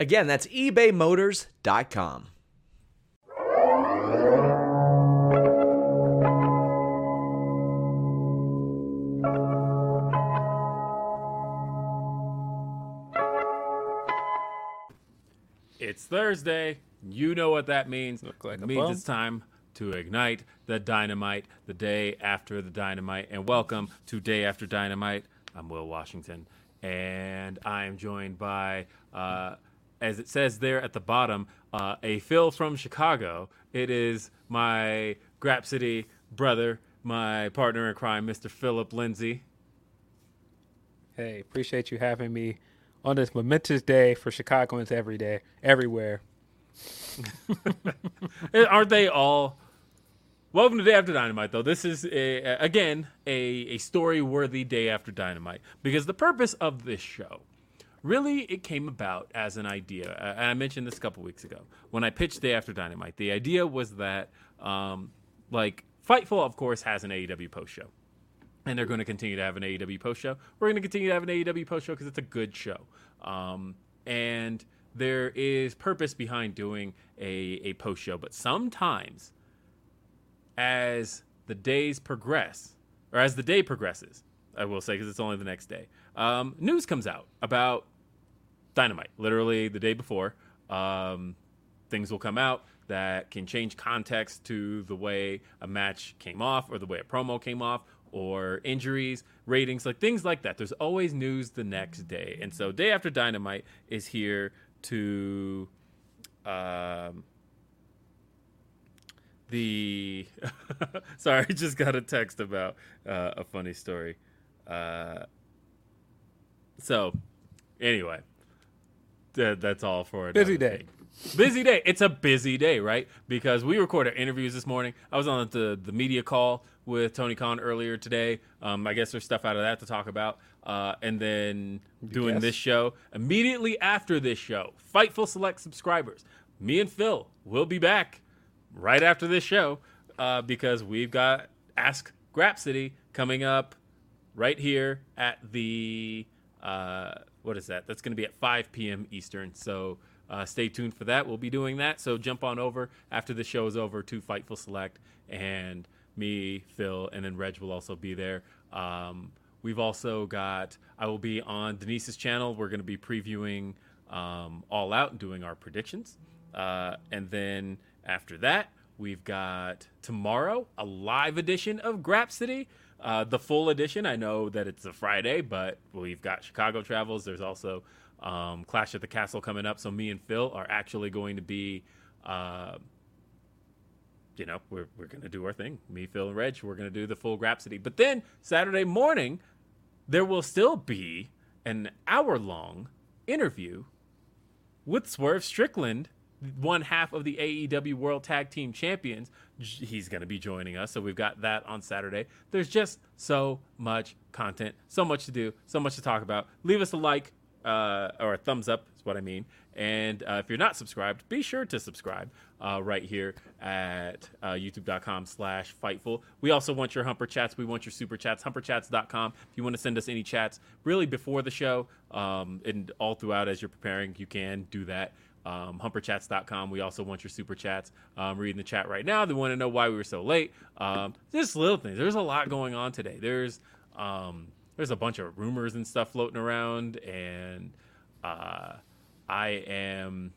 Again, that's ebaymotors.com. It's Thursday. You know what that means. Look like it a means bum. it's time to ignite the dynamite the day after the dynamite. And welcome to Day After Dynamite. I'm Will Washington, and I am joined by, uh, as it says there at the bottom, uh, a Phil from Chicago. It is my Grapsody brother, my partner in crime, Mr. Philip Lindsey. Hey, appreciate you having me on this momentous day for Chicagoans every day, everywhere. Aren't they all? Welcome to Day After Dynamite, though. This is a, again a, a story worthy Day After Dynamite because the purpose of this show really it came about as an idea. And I mentioned this a couple weeks ago when I pitched Day After Dynamite. The idea was that, um, like, Fightful, of course, has an AEW post show and they're going to continue to have an AEW post show. We're going to continue to have an AEW post show because it's a good show. Um, and there is purpose behind doing a, a post show, but sometimes as the days progress, or as the day progresses, I will say because it's only the next day, um, news comes out about Dynamite. Literally the day before, um, things will come out that can change context to the way a match came off, or the way a promo came off, or injuries, ratings, like things like that. There's always news the next day, and so day after Dynamite is here to. Um, the sorry, I just got a text about uh, a funny story. Uh, so, anyway, th- that's all for it. Busy day. thing. Busy day. It's a busy day, right? Because we recorded interviews this morning. I was on the the media call with Tony Khan earlier today. Um, I guess there's stuff out of that to talk about. Uh, and then doing guess? this show immediately after this show. Fightful Select subscribers. Me and Phil will be back right after this show uh, because we've got Ask Grapsody coming up right here at the uh, what is that? That's going to be at 5 p.m. Eastern. So uh, stay tuned for that. We'll be doing that. So jump on over after the show is over to Fightful Select, and me, Phil, and then Reg will also be there. Um, we've also got. I will be on Denise's channel. We're going to be previewing um, All Out and doing our predictions. Uh, and then after that, we've got tomorrow a live edition of Grapsody. Uh, the full edition. I know that it's a Friday, but we've got Chicago travels. There's also um, Clash at the Castle coming up. So me and Phil are actually going to be, uh, you know, we're we're gonna do our thing. Me, Phil, and Reg. We're gonna do the full Grapsody. But then Saturday morning, there will still be an hour long interview with Swerve Strickland, one half of the AEW World Tag Team Champions. He's going to be joining us, so we've got that on Saturday. There's just so much content, so much to do, so much to talk about. Leave us a like uh, or a thumbs up, is what I mean. And uh, if you're not subscribed, be sure to subscribe uh, right here at uh, youtube.com slash fightful. We also want your Humper Chats. We want your Super Chats. Humperchats.com. If you want to send us any chats, really before the show um, and all throughout as you're preparing, you can do that. Um, humperchats.com. We also want your super chats. Um, reading the chat right now. They want to know why we were so late. Um, just little things. There's a lot going on today. There's um, there's a bunch of rumors and stuff floating around, and uh, I am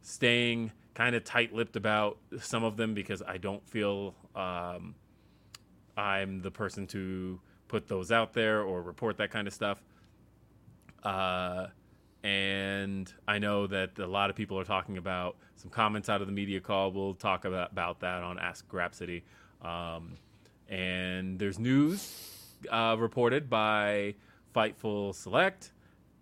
staying kind of tight-lipped about some of them because I don't feel um, I'm the person to put those out there or report that kind of stuff. Uh, and I know that a lot of people are talking about some comments out of the media call. We'll talk about, about that on Ask Grapsody. Um, and there's news uh, reported by Fightful Select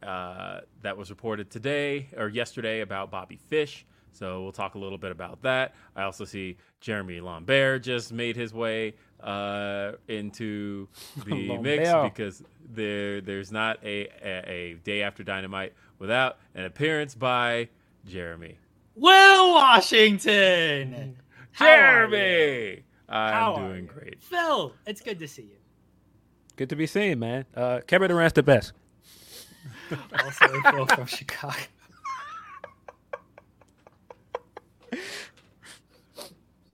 uh, that was reported today or yesterday about Bobby Fish. So we'll talk a little bit about that. I also see Jeremy Lambert just made his way uh, into the mix because there there's not a, a, a day after Dynamite without an appearance by Jeremy. Will Washington. Jeremy. I'm How doing great. Phil, it's good to see you. Good to be seen, man. Uh, Kevin Durant's the best. Also, Phil from Chicago.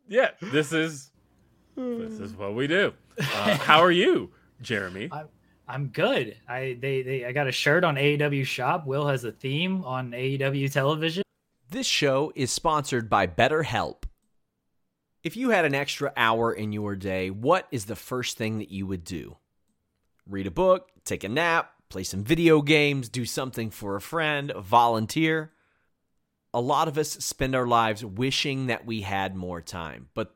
Yeah, this is this is what we do. Uh, how are you, Jeremy? I'm good. I they, they I got a shirt on AEW shop. Will has a theme on AEW television. This show is sponsored by BetterHelp. If you had an extra hour in your day, what is the first thing that you would do? Read a book, take a nap, play some video games, do something for a friend, volunteer. A lot of us spend our lives wishing that we had more time. But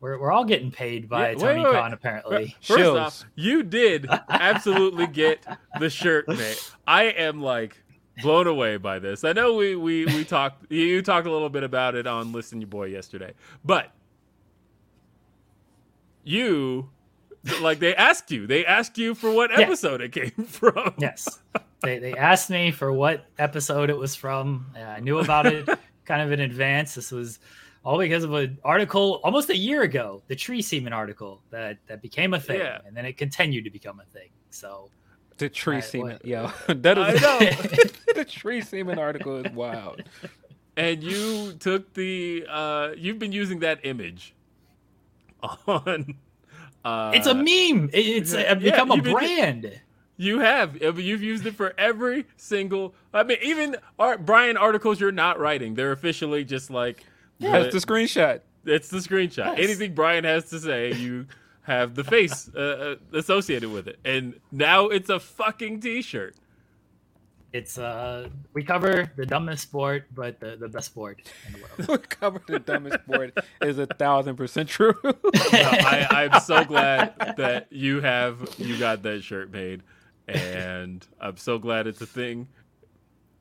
we're we're all getting paid by Yeah, Tony wait, wait. Khan apparently. First Shills. off, you did absolutely get the shirt made. I am like blown away by this. I know we we we talked you talked a little bit about it on Listen Your Boy yesterday, but you like they asked you. They asked you for what Yeah. episode it came from. Yes. They they asked me for what episode it was from. Uh, I knew about it kind of in advance. This was all because of an article almost a year ago, the tree semen article that that became a thing, Yeah. and then it continued to become a thing. So The tree Right, semen, what- yo, that I is know. the tree semen article is wild. and you took the uh you've been using that image on uh it's a meme. It- It's yeah, become a you've been- brand. You have. You've used it for every single. I mean, even art, Brian articles you're not writing. They're officially just like. That's the screenshot. It's the screenshot. Yes. Anything Brian has to say, you have the face uh, uh, associated with it, and now it's a fucking t-shirt. It's uh we cover the dumbest sport, but the, the best sport in the world. We cover the dumbest sport is a thousand percent true. No, I, I'm so glad that you have you got that shirt made, and I'm so glad it's a thing.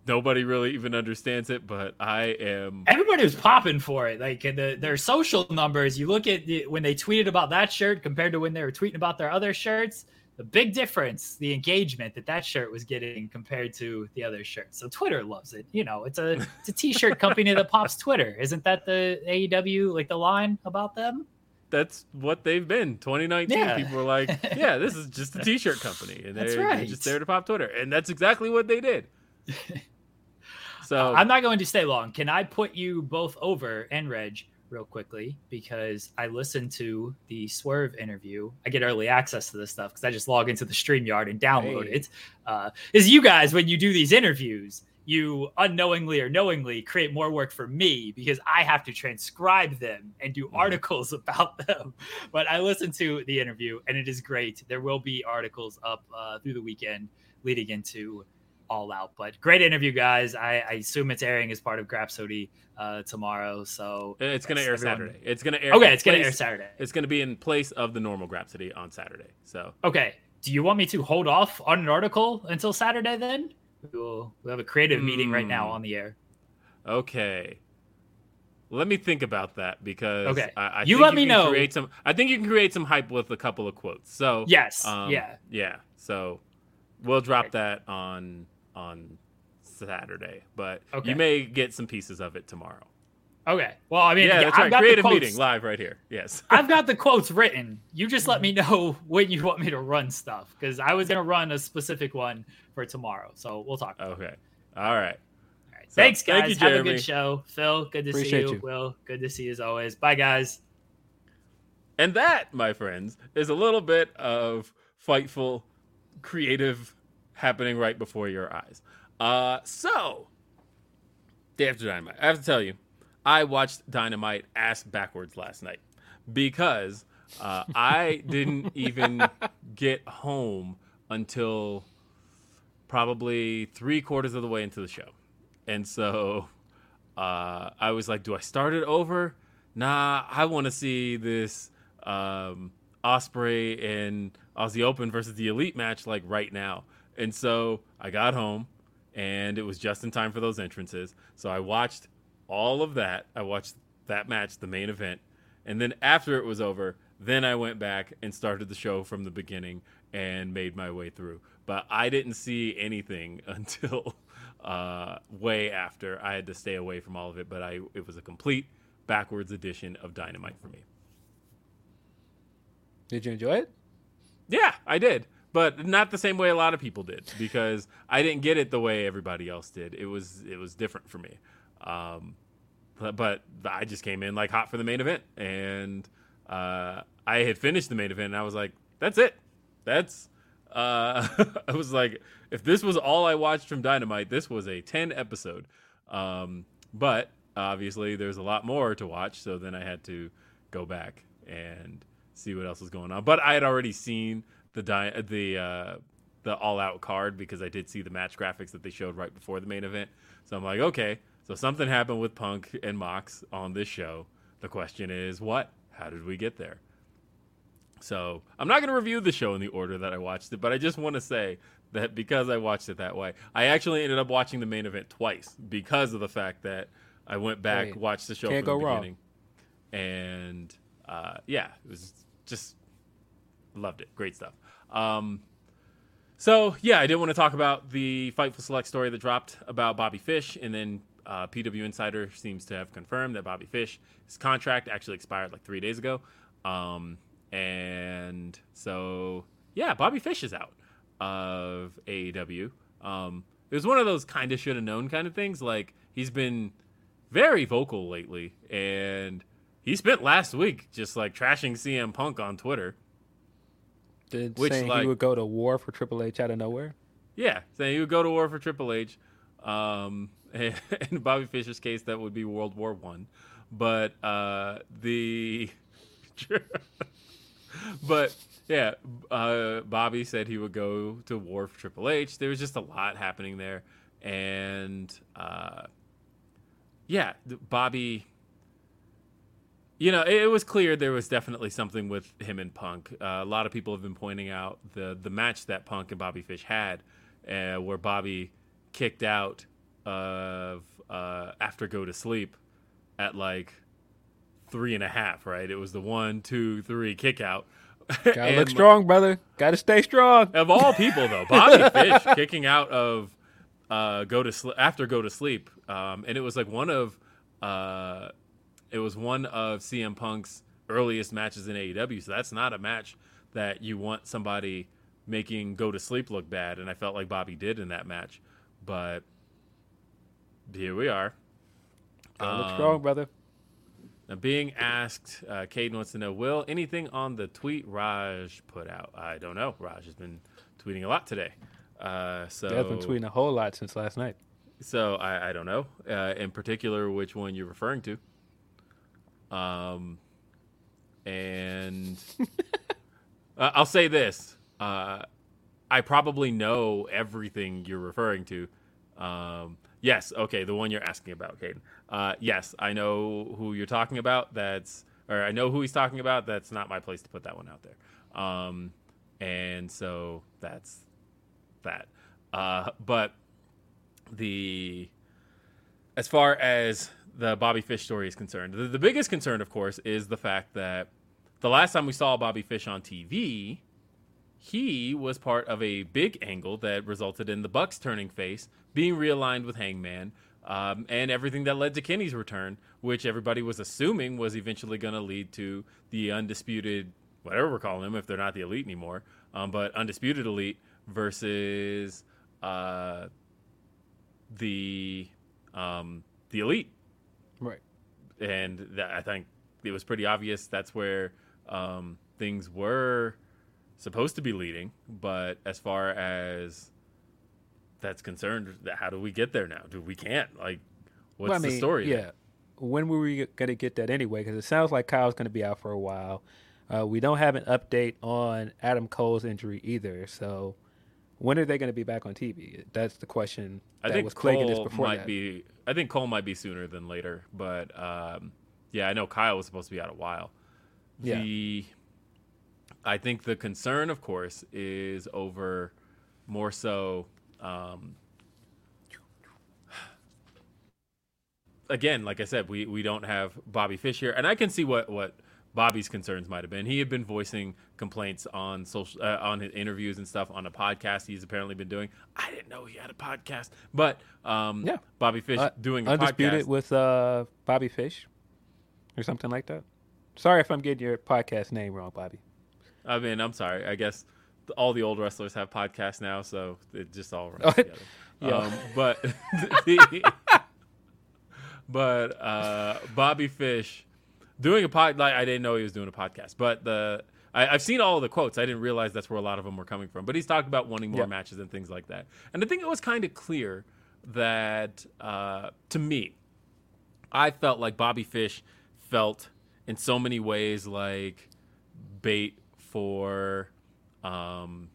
Nobody really even understands it, but I am. Everybody was popping for it. Like the, their social numbers, you look at the, when they tweeted about that shirt compared to when they were tweeting about their other shirts. The big difference, the engagement that that shirt was getting compared to the other shirts. So Twitter loves it. You know, it's a it's a t-shirt company that pops Twitter. Isn't that the AEW like the line about them? that's what they've been. 2019, Yeah. people were like, "Yeah, this is just a T-shirt company, and they're, they're just there to pop Twitter," and that's exactly what they did. So I'm not going to stay long. Can I put you both over and Reg real quickly because I listened to the Swerve interview. I get early access to this stuff because I just log into the StreamYard and download Hey. it. Uh, is you guys when you do these interviews, you unknowingly or knowingly create more work for me because I have to transcribe them and do articles about them. But I listened to the interview and it is great. There will be articles up uh, through the weekend leading into all out. But great interview, guys. I, I assume it's airing as part of Grapsody uh, tomorrow. So It's going to air everyone- Saturday. It's going to air. Okay, it's gonna air Saturday. It's going to be in place of the normal Grapsody on Saturday. So Okay. Do you want me to hold off on an article until Saturday then? We'll, we'll have a creative meeting right now Hmm. on the air. okay, let me think about that because Okay. I, I You think let me can know. Create some. I think you can create some hype with a couple of quotes. So Yes. um, yeah. yeah. So we'll drop that on on Saturday, but Okay. you may get some pieces of it tomorrow. Okay. Well, I mean, yeah, yeah, that's I've right. got Creative the quotes. meeting live right here. Yes. I've got the quotes written. You just let me mm-hmm. know when you want me to run stuff because I was gonna run a specific one for tomorrow. So we'll talk. About it. Okay. All right. All right. So, Thanks, guys. thank you, Have a good show. Phil, good to see you. you. Will, good to see you as always. Bye, guys. And that, my friends, is a little bit of fightful, creative happening right before your eyes. Uh, so, Day After Dynamite. I have to tell you, I watched Dynamite ass backwards last night because uh, I didn't even get home until probably three quarters of the way into the show. And so uh, I was like, do I start it over? Nah, I want to see this um, Ospreay and Aussie Open versus the Elite match like right now. And so I got home, and it was just in time for those entrances. So I watched all of that. I watched that match, the main event, and then after it was over, then I went back and started the show from the beginning and made my way through. But I didn't see anything until uh, way after. I had to stay away from all of it, but I it was a complete backwards edition of Dynamite for me. Did you enjoy it? Yeah, I did, but not the same way a lot of people did because I didn't get it the way everybody else did. It was it was different for me. Um, but, but I just came in like hot for the main event, and uh, I had finished the main event, and I was like, "That's it. That's." Uh, I was like, if this was all I watched from Dynamite, this was a ten episode. Um, but obviously, there's a lot more to watch, so then I had to go back and see what else was going on. But I had already seen the di- the uh, the all out card because I did see the match graphics that they showed right before the main event. So I'm like, okay, so something happened with Punk and Mox on this show. The question is, what? How did we get there? So I'm not going to review the show in the order that I watched it, but I just want to say that because I watched it that way, I actually ended up watching the main event twice because of the fact that I went back, Hey, watched the show from the go wrong. beginning, and uh, yeah, it was just loved it. Great stuff. Um, so yeah, I did want to talk about the Fightful Select story that dropped about Bobby Fish, and then uh, PW Insider seems to have confirmed that Bobby Fish his contract actually expired like three days ago, um, and so yeah, Bobby Fish is out of AEW. Um, it was one of those kind of should have known kind of things. Like he's been very vocal lately, and he spent last week just like trashing CM Punk on Twitter. Did Which, saying like- he would go to war for Triple H out of nowhere? Yeah, saying he would go to war for Triple H. Um, in Bobby Fisher's case, that would be World War One. But uh, the, but yeah, uh, Bobby said he would go to war for Triple H. There was just a lot happening there, and uh, yeah, Bobby. You know, it, it was clear there was definitely something with him and Punk. Uh, a lot of people have been pointing out the the match that Punk and Bobby Fish had, uh, where Bobby kicked out of uh, after go to sleep at like three and a half. Right, it was the one, two, three kick out. Gotta look strong, brother. Gotta stay strong. of all people, though, Bobby Fish kicking out of uh, go to sleep after go to sleep, um, and it was like one of uh, it was one of CM Punk's earliest matches in AEW. So that's not a match that you want somebody making go to sleep look bad, and I felt like Bobby did in that match. But here we are. Gotta look Um, strong, brother. Now, being asked, uh, Caden wants to know, Will, anything on the tweet Raj put out? I don't know. Raj has been tweeting a lot today. Uh, so Dad's been tweeting a whole lot since last night. So I, I don't know uh, in particular which one you're referring to. Um, and uh, I'll say this: uh, I probably know everything you're referring to. Um, yes, okay, the one you're asking about, Caden. Uh, yes, I know who you're talking about. That's or I know who he's talking about. That's not my place to put that one out there. Um, and so that's that. Uh, but the as far as the Bobby Fish story is concerned, the, the biggest concern, of course, is the fact that the last time we saw Bobby Fish on TV, he was part of a big angle that resulted in the Bucks turning face, being realigned with Hangman, um, and everything that led to Kenny's return, which everybody was assuming was eventually going to lead to the undisputed, whatever we're calling them, if they're not the elite anymore, um, but undisputed elite versus uh, the um, the elite. And that, I think it was pretty obvious that's where um, things were supposed to be leading. But as far as that's concerned, how do we get there now? Do we can't like? What's Well, I the story? Yeah. there? When were we going to get that anyway? Because it sounds like Kyle's going to be out for a while. Uh, we don't have an update on Adam Cole's injury either. So when are they going to be back on TV? That's the question I that think was Cole might that. be. I think Cole might be sooner than later, but um, yeah, I know Kyle was supposed to be out a while. Yeah. The I think the concern, of course, is over more so. Um, again, like I said, we we don't have Bobby Fish here, and I can see what what Bobby's concerns might have been. He had been voicing complaints on social uh, on his interviews and stuff on a podcast he's apparently been doing. I didn't know he had a podcast, but um, Yeah. Bobby Fish Uh, doing a Undisputed podcast. with uh, Bobby Fish or something like that. Sorry if I'm getting your podcast name wrong, Bobby. I mean, I'm sorry. I guess all the old wrestlers have podcasts now, so it just all runs together. yeah. Um, but the, but uh, Bobby Fish doing a pod like I didn't know he was doing a podcast, but the I, I've seen all of the quotes. I didn't realize that's where a lot of them were coming from. But he's talked about wanting more Yeah. matches and things like that. And I think it was kind of clear that uh, to me, I felt like Bobby Fish felt in so many ways like bait for um,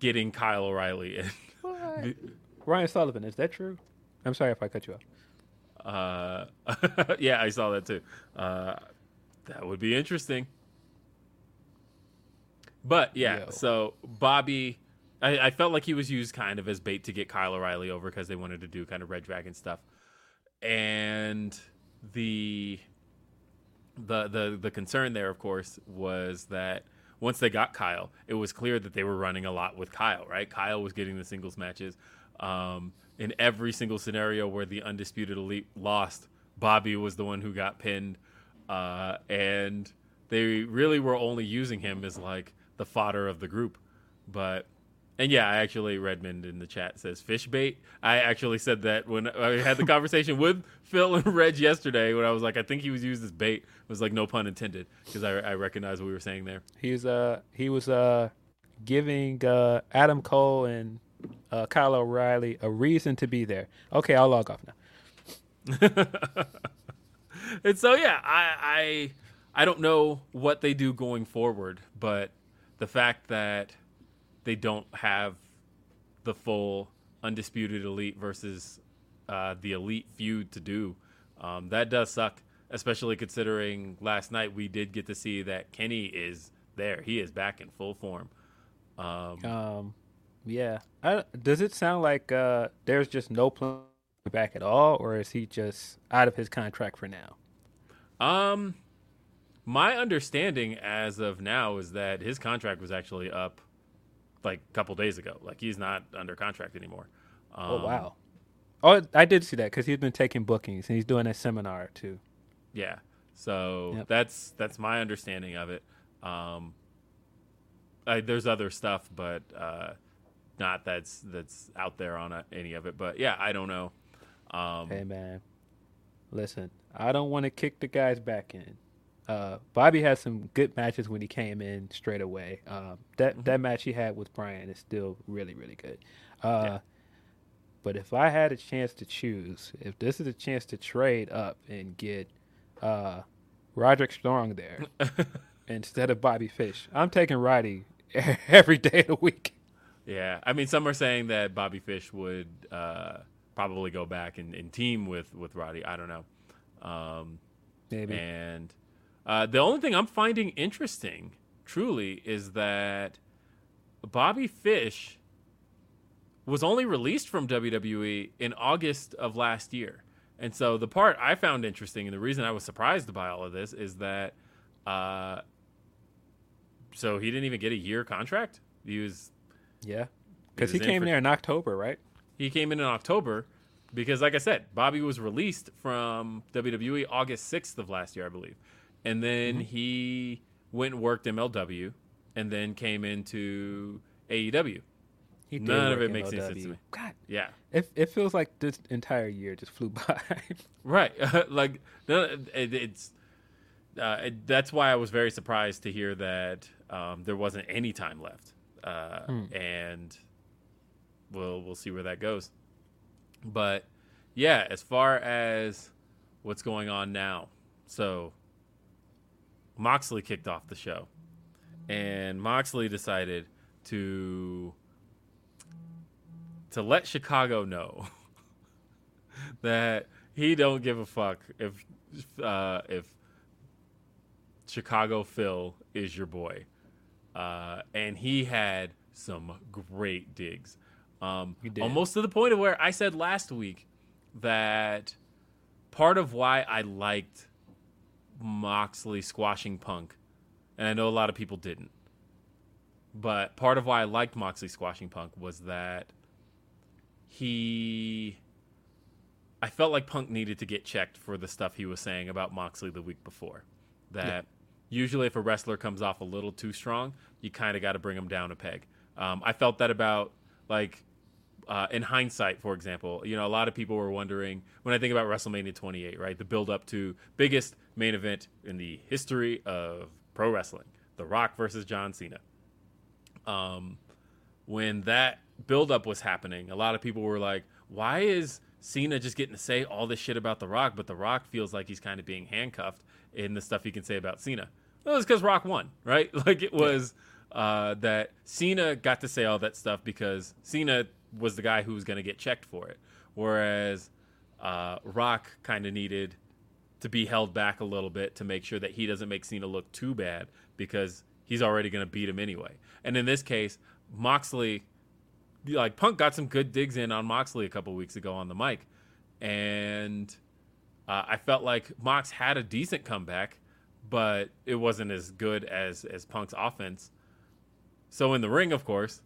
getting Kyle O'Reilly in. Ryan Sullivan, is that true? I'm sorry if I cut you off. Uh, yeah, I saw that too. Uh, that would be interesting. But yeah, Yo. so Bobby, I, I felt like he was used kind of as bait to get Kyle O'Reilly over because they wanted to do kind of Red Dragon stuff, and the the the the concern there, of course, was that once they got Kyle, it was clear that they were running a lot with Kyle. Right, Kyle was getting the singles matches. Um, in every single scenario where the undisputed elite lost, Bobby was the one who got pinned, uh, and they really were only using him as like the fodder of the group. But and yeah, I actually Redmond in the chat says fish bait. I actually said that when I had the conversation with Phil and Reg yesterday, when I was like, I think he was used as bait. It was like no pun intended because I, I recognize what we were saying there. He was uh he was uh giving uh Adam Cole and uh Kyle O'Reilly a reason to be there. Okay, I'll log off now. and so yeah, I, I I don't know what they do going forward, but the fact that they don't have the full undisputed elite versus uh, the elite feud to do, um, that does suck. Especially considering last night we did get to see that Kenny is there. He is back in full form. Um, Um yeah. I, does it sound like uh there's just no plan back at all or is he just out of his contract for now? Um, my understanding as of now is that his contract was actually up like a couple days ago. Like he's not under contract anymore. Um, Oh wow. Oh, I did see that cuz he's been taking bookings and he's doing a seminar too. Yeah. So Yep. that's that's my understanding of it. Um, I, there's other stuff, but uh, not that's that's out there on a, any of it. But yeah, I don't know. Um, Hey man, listen, I don't want to kick the guys back in. Uh, Bobby had some good matches when he came in straight away. Um, that Mm-hmm. that match he had with Bryan is still really really good. Uh, But if I had a chance to choose, if this is a chance to trade up and get uh, Roderick Strong there instead of Bobby Fish, I'm taking Roddy every day of the week. Yeah, I mean, some are saying that Bobby Fish would uh, probably go back and, and team with with Roddy. I don't know. Um, Maybe. And uh, the only thing I'm finding interesting, truly, is that Bobby Fish was only released from WWE in August of last year. And so the part I found interesting, and the reason I was surprised by all of this, is that uh, so he didn't even get a year contract. He was Yeah. Because he came in for- there in October, right? He came in in October because, like I said, Bobby was released from WWE August 6th of last year, I believe. And then he went and worked MLW and then came into AEW. He did None of it makes any sense to me. God, Yeah. it, it feels like this entire year just flew by. Right. like, no, it, it's. Uh, it, that's why I was very surprised to hear that um, there wasn't any time left, uh, and we'll we'll see where that goes. But yeah, as far as what's going on now, so Moxley kicked off the show, and Moxley decided to to let Chicago know that he don't give a fuck if uh, if Chicago Phil is your boy, uh, and he had some great digs, um, almost to the point of where I said last week that part of why I liked Moxley squashing Punk, and I know a lot of people didn't, but part of why I liked Moxley squashing Punk was that he I felt like Punk needed to get checked for the stuff he was saying about Moxley the week before. That usually, if a wrestler comes off a little too strong, you kind of got to bring him down a peg. Um, I felt that about like uh, in hindsight, for example, you know, a lot of people were wondering when I think about WrestleMania 28, right? The build up to biggest main event in the history of pro wrestling, The Rock versus John Cena. Um, when that build up was happening, a lot of people were like, why is Cena just getting to say all this shit about The Rock, but The Rock feels like he's kind of being handcuffed in the stuff he can say about Cena? Well, it's because Rock won, right? Like it was uh, that Cena got to say all that stuff because Cena was the guy who was going to get checked for it. Whereas uh, Rock kind of needed to be held back a little bit to make sure that he doesn't make Cena look too bad because he's already going to beat him anyway. And in this case, Moxley, like Punk got some good digs in on Moxley a couple weeks ago on the mic, and uh, I felt like Mox had a decent comeback, but it wasn't as good as as Punk's offense. So in the ring, of course,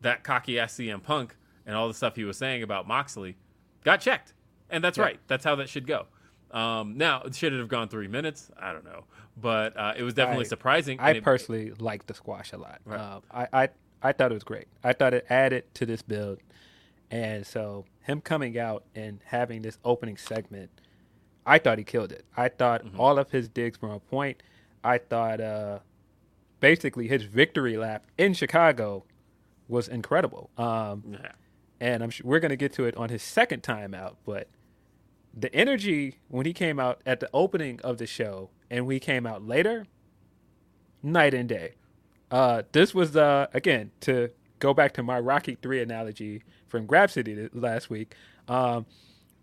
that cocky ass CM Punk and all the stuff he was saying about Moxley got checked, and that's Yeah. right. That's how that should go. Um, now, should it have gone three minutes? I don't know, but uh, it was definitely I- surprising. I it- personally like the squash a lot. Right. Uh, I, I I thought it was great. I thought it added to this build, and so him coming out and having this opening segment, I thought he killed it. I thought Mm-hmm. all of his digs were on point. I thought uh, basically his victory lap in Chicago was incredible. Um, yeah. and I'm sure we're going to get to it on his second time out, but the energy when he came out at the opening of the show and we came out later, night and day. Uh, this was uh, again to go back to my Rocky Three analogy from Grapsody last week. Um,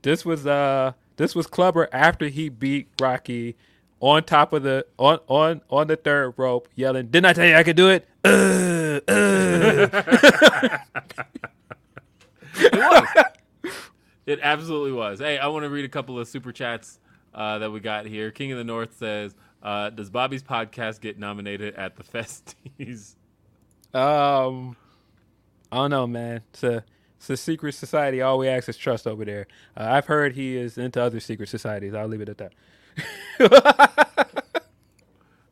this was uh, this was Clubber after he beat Rocky on top of the on on on the third rope, yelling, "Didn't I tell you I could do it?" Uh, uh. It absolutely was. Hey, I want to read a couple of super chats uh, that we got here. King of the North says, uh, "Does Bobby's podcast get nominated at the festies?" Um, I don't know, man. It's a it's a secret society. All we ask is trust over there. Uh, I've heard he is into other secret societies. I'll leave it at that.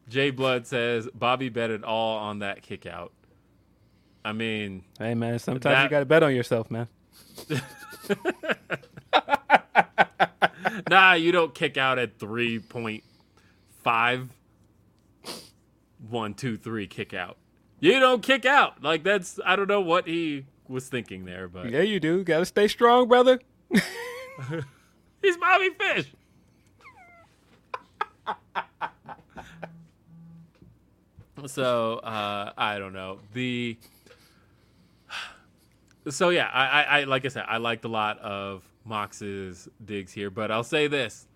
Jay Blood says, "Bobby bet it all on that kick out." I mean, hey, man. Sometimes That- you got to bet on yourself, man. nah, you don't kick out at three point five. One, two, three, kick out. You don't kick out. Like that's I don't know what he was thinking there, but Yeah, you do. Got to stay strong, brother. he's Bobby Fish. So uh, I don't know the. So yeah, I, I, I like I said, I liked a lot of Mox's digs here, but I'll say this: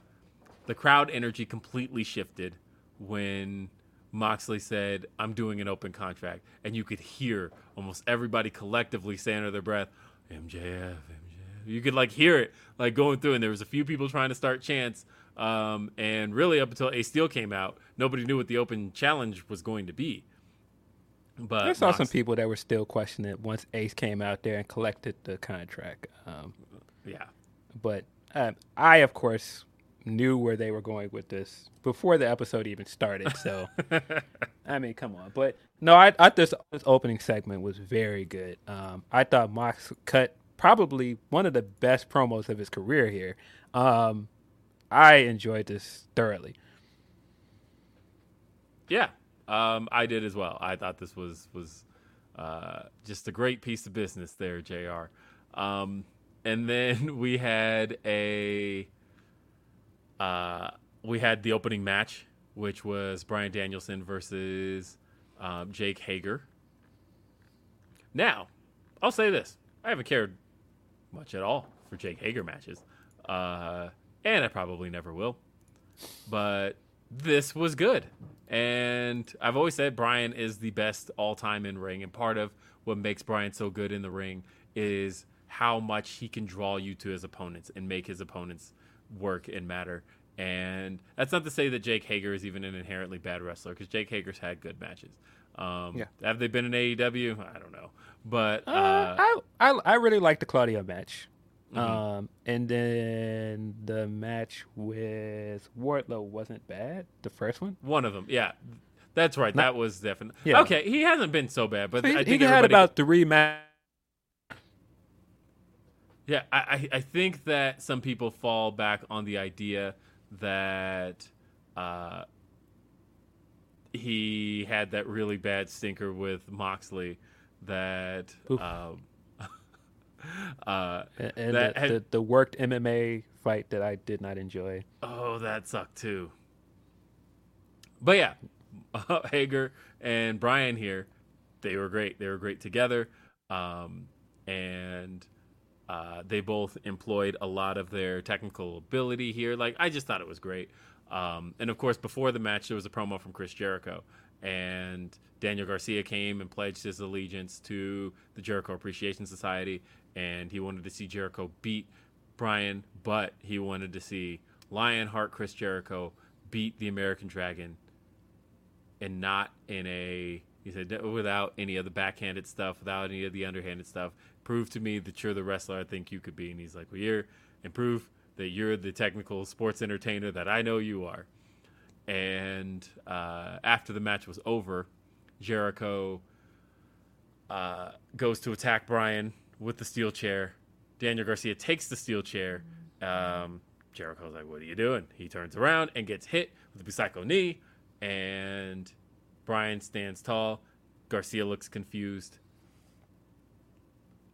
the crowd energy completely shifted when Moxley said, "I'm doing an open contract," and you could hear almost everybody collectively say under their breath, "MJF, MJF." You could like hear it like going through, and there was a few people trying to start chants. Um, and really, up until Ace Steel came out, nobody knew what the open challenge was going to be. But I saw Mox- some people that were still questioning it once Ace came out there and collected the contract. Um, yeah, but um, I, of course, knew where they were going with this before the episode even started. So, I mean, come on. But no, I, I thought this, this opening segment was very good. Um, I thought Mox cut probably one of the best promos of his career here. Um, I enjoyed this thoroughly. Yeah, um, I did as well. I thought this was was uh, just a great piece of business there, Jr. Um, and then we had a uh, we had the opening match, which was Bryan Danielson versus um, Jake Hager. Now, I'll say this: I haven't cared much at all for Jake Hager matches, uh, and I probably never will. But this was good. And I've always said Bryan is the best all time in ring. And part of what makes Bryan so good in the ring is how much he can draw you to his opponents and make his opponents work and matter. And that's not to say that Jake Hager is even an inherently bad wrestler because Jake Hager's had good matches. Um, Yeah. Have they been in AEW? I don't know. But Uh, uh, I, I I really liked the Claudio match. Mhm. Um, and then the match with Wardlow wasn't bad. The first one, one of them, yeah. That's right. Not- that was definitely Yeah. okay. He hasn't been so bad, but he, I think he had about three matches. Yeah, I, I I think that some people fall back on the idea that uh, he had that really bad stinker with Moxley that um, uh, And, and That the, had- the, the worked MMA fight that I did not enjoy. oh that sucked too. But yeah, Hager and Bryan here, they were great. They were great together, um, and uh, they both employed a lot of their technical ability here. Like I just thought it was great. Um, and of course, before the match, there was a promo from Chris Jericho, and Daniel Garcia came and pledged his allegiance to the Jericho Appreciation Society, and he wanted to see Jericho beat Bryan, but he wanted to see Lionheart Chris Jericho beat the American Dragon and not in a he said without any of the backhanded stuff, without any of the underhanded stuff. Prove to me that you're the wrestler I think you could be. And he's like, Well, you're and prove that you're the technical sports entertainer that I know you are. And uh, after the match was over, Jericho uh, goes to attack Bryan with the steel chair. Daniel Garcia takes the steel chair. Um, Jericho's like, "What are you doing?" He turns around and gets hit with a psycho knee, and Bryan stands tall. Garcia looks confused.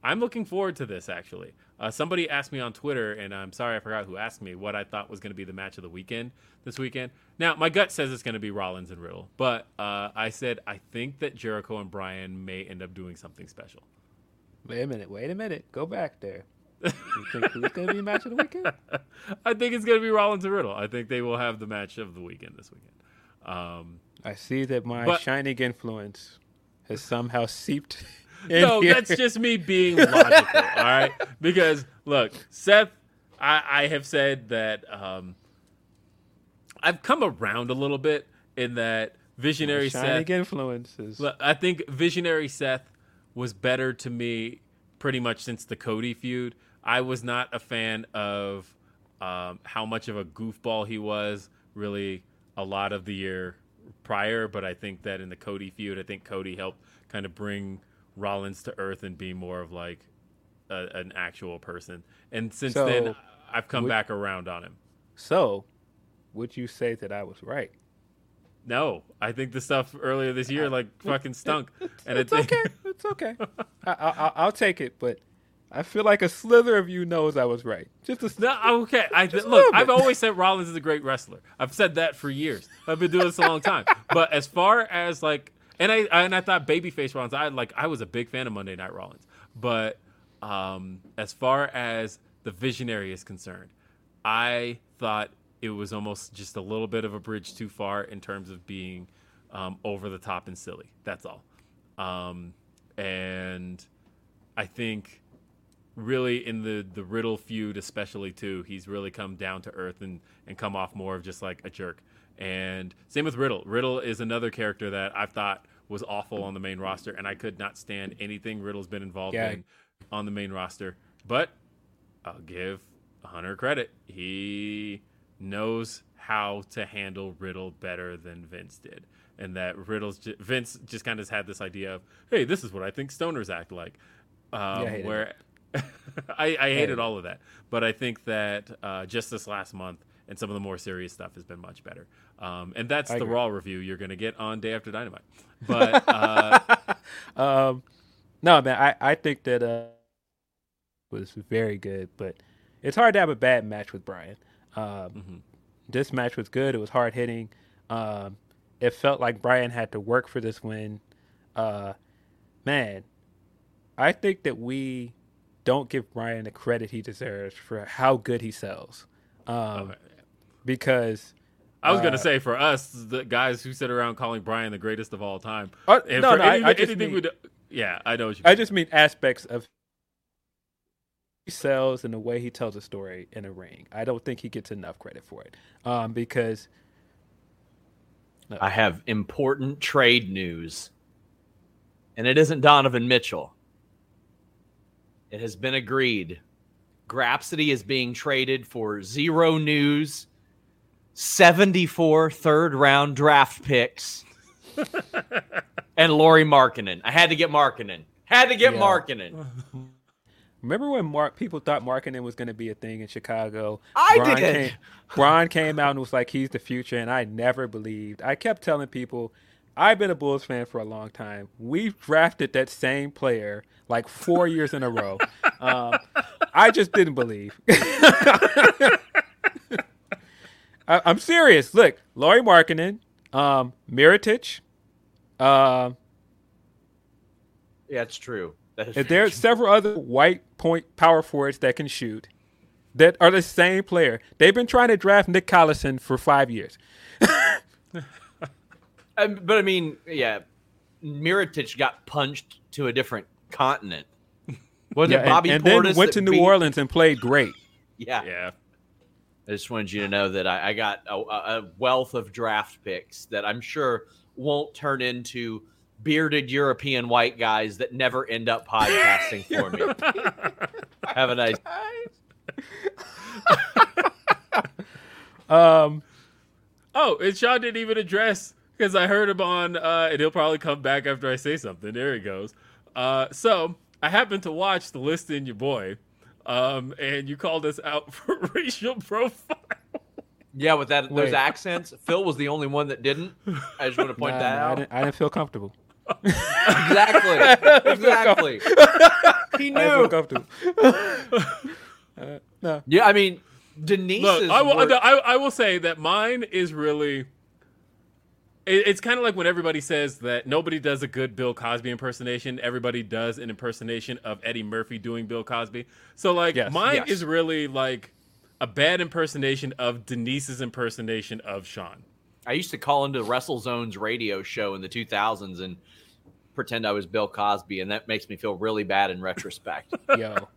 I'm looking forward to this actually. Uh, somebody asked me on Twitter, and I'm sorry I forgot who asked me what I thought was going to be the match of the weekend this weekend. Now, my gut says it's going to be Rollins and Riddle, but uh, I said I think that Jericho and Bryan may end up doing something special. Wait a minute. Wait a minute. Go back there. You think who's going to be match of the weekend? I think it's going to be Rollins and Riddle. I think they will have the match of the weekend this weekend. Um, I see that my But- shining influence has somehow seeped. No, here. that's just me being logical. all right, because look, Seth, I, I have said that um, I've come around a little bit in that visionary Seth. influences. Look, I think visionary Seth was better to me pretty much since the Cody feud. I was not a fan of um, how much of a goofball he was really a lot of the year prior, but I think that in the Cody feud, I think Cody helped kind of bring Rollins to earth and be more of like a, an actual person. And since So, then, I've come would- back around on him. So, would you say that I was right? No, I think the stuff earlier this year like fucking stunk, and it's I think okay. it's okay. I, I, I'll take it, but I feel like a slither of you knows I was right. Just a No, okay. I look. I've always said Rollins is a great wrestler. I've said that for years. I've been doing this a long time. But as far as like, and I and I thought babyface Rollins. I like. I was a big fan of Monday Night Rollins. But um, as far as the visionary is concerned, I thought it was almost just a little bit of a bridge too far in terms of being um, over the top and silly. That's all. Um, and I think really in the the Riddle feud, especially too, he's really come down to earth and and come off more of just like a jerk. And same with Riddle. Riddle is another character that I've thought was awful on the main roster, and I could not stand anything Riddle's been involved Yeah. in on the main roster. But I'll give Hunter credit. He knows how to handle Riddle better than Vince did. And that Riddle's Vince just kind of had this idea of, hey, this is what I think stoners act like. Um, I where I, I hated all of that. But I think that uh, just this last month and some of the more serious stuff has been much better. Um, and that's I the agree. Raw review you're going to get on Day After Dynamite. But uh, um, no, man, I, I think that uh was very good, but it's hard to have a bad match with Bryan. Um, Mhm. This match was good. It was hard hitting. Um, it felt like Bryan had to work for this win. Uh, man, I think that we don't give Bryan the credit he deserves for how good he sells. Um, okay. Because I was going Uh, to say for us, the guys who sit around calling Bryan the greatest of all time. uh, no, no, I, any- I just mean, do- yeah, I know what you I just mean aspects of he sells and the way he tells a story in a ring. I don't think he gets enough credit for it. Um, because I have important trade news. And it isn't Donovan Mitchell. It has been agreed. Grapsody is being traded for zero news, 74 third round draft picks, and Lauri Markkanen. I had to get Markkanen. Had to get Yeah. Markkinen. remember when Mark people thought marketing was going to be a thing in Chicago? I Brian did. Came, Brian came out and was like, "He's the future," and I never believed. I kept telling people. I've been a Bulls fan for a long time. We've drafted that same player like four years in a row. Um, I just didn't believe. I, I'm serious. Look, Lauri Markkanen, um, Mirotic, um, Yeah, it's true. That is and there are several other white point power forwards that can shoot that are the same player. They've been trying to draft Nick Collison for five years. Um, but I mean, yeah, Mirotic got punched to a different continent. Was Yeah, it Bobby and, Portis then went to New beat- Orleans and played great. Yeah. yeah. I just wanted you to know that I, I got a, a wealth of draft picks that I'm sure won't turn into bearded European white guys that never end up podcasting for me. Have a nice. Um, Oh, and Sean didn't even address because I heard him on, uh, and he'll probably come back after I say something. There he goes. Uh, so I happened to watch the list in your boy, um, and you called us out for racial profile. Yeah, with that those accents, Phil was the only one that didn't. I just want to point nah, that nah, I, out. didn't, I didn't feel comfortable. Exactly. exactly. he I didn't feel knew. comfortable. uh, no. Yeah, I mean, Denise Look, is. I will, wor- I, I will say that mine is really. It- It's kind of like when everybody says that nobody does a good Bill Cosby impersonation. Everybody does an impersonation of Eddie Murphy doing Bill Cosby. So, like, Yes, mine yes. is really like a bad impersonation of Denise's impersonation of Sean. I used to call into the WrestleZone's radio show in the 2000s and pretend I was Bill Cosby, and that makes me feel really bad in retrospect. Yo.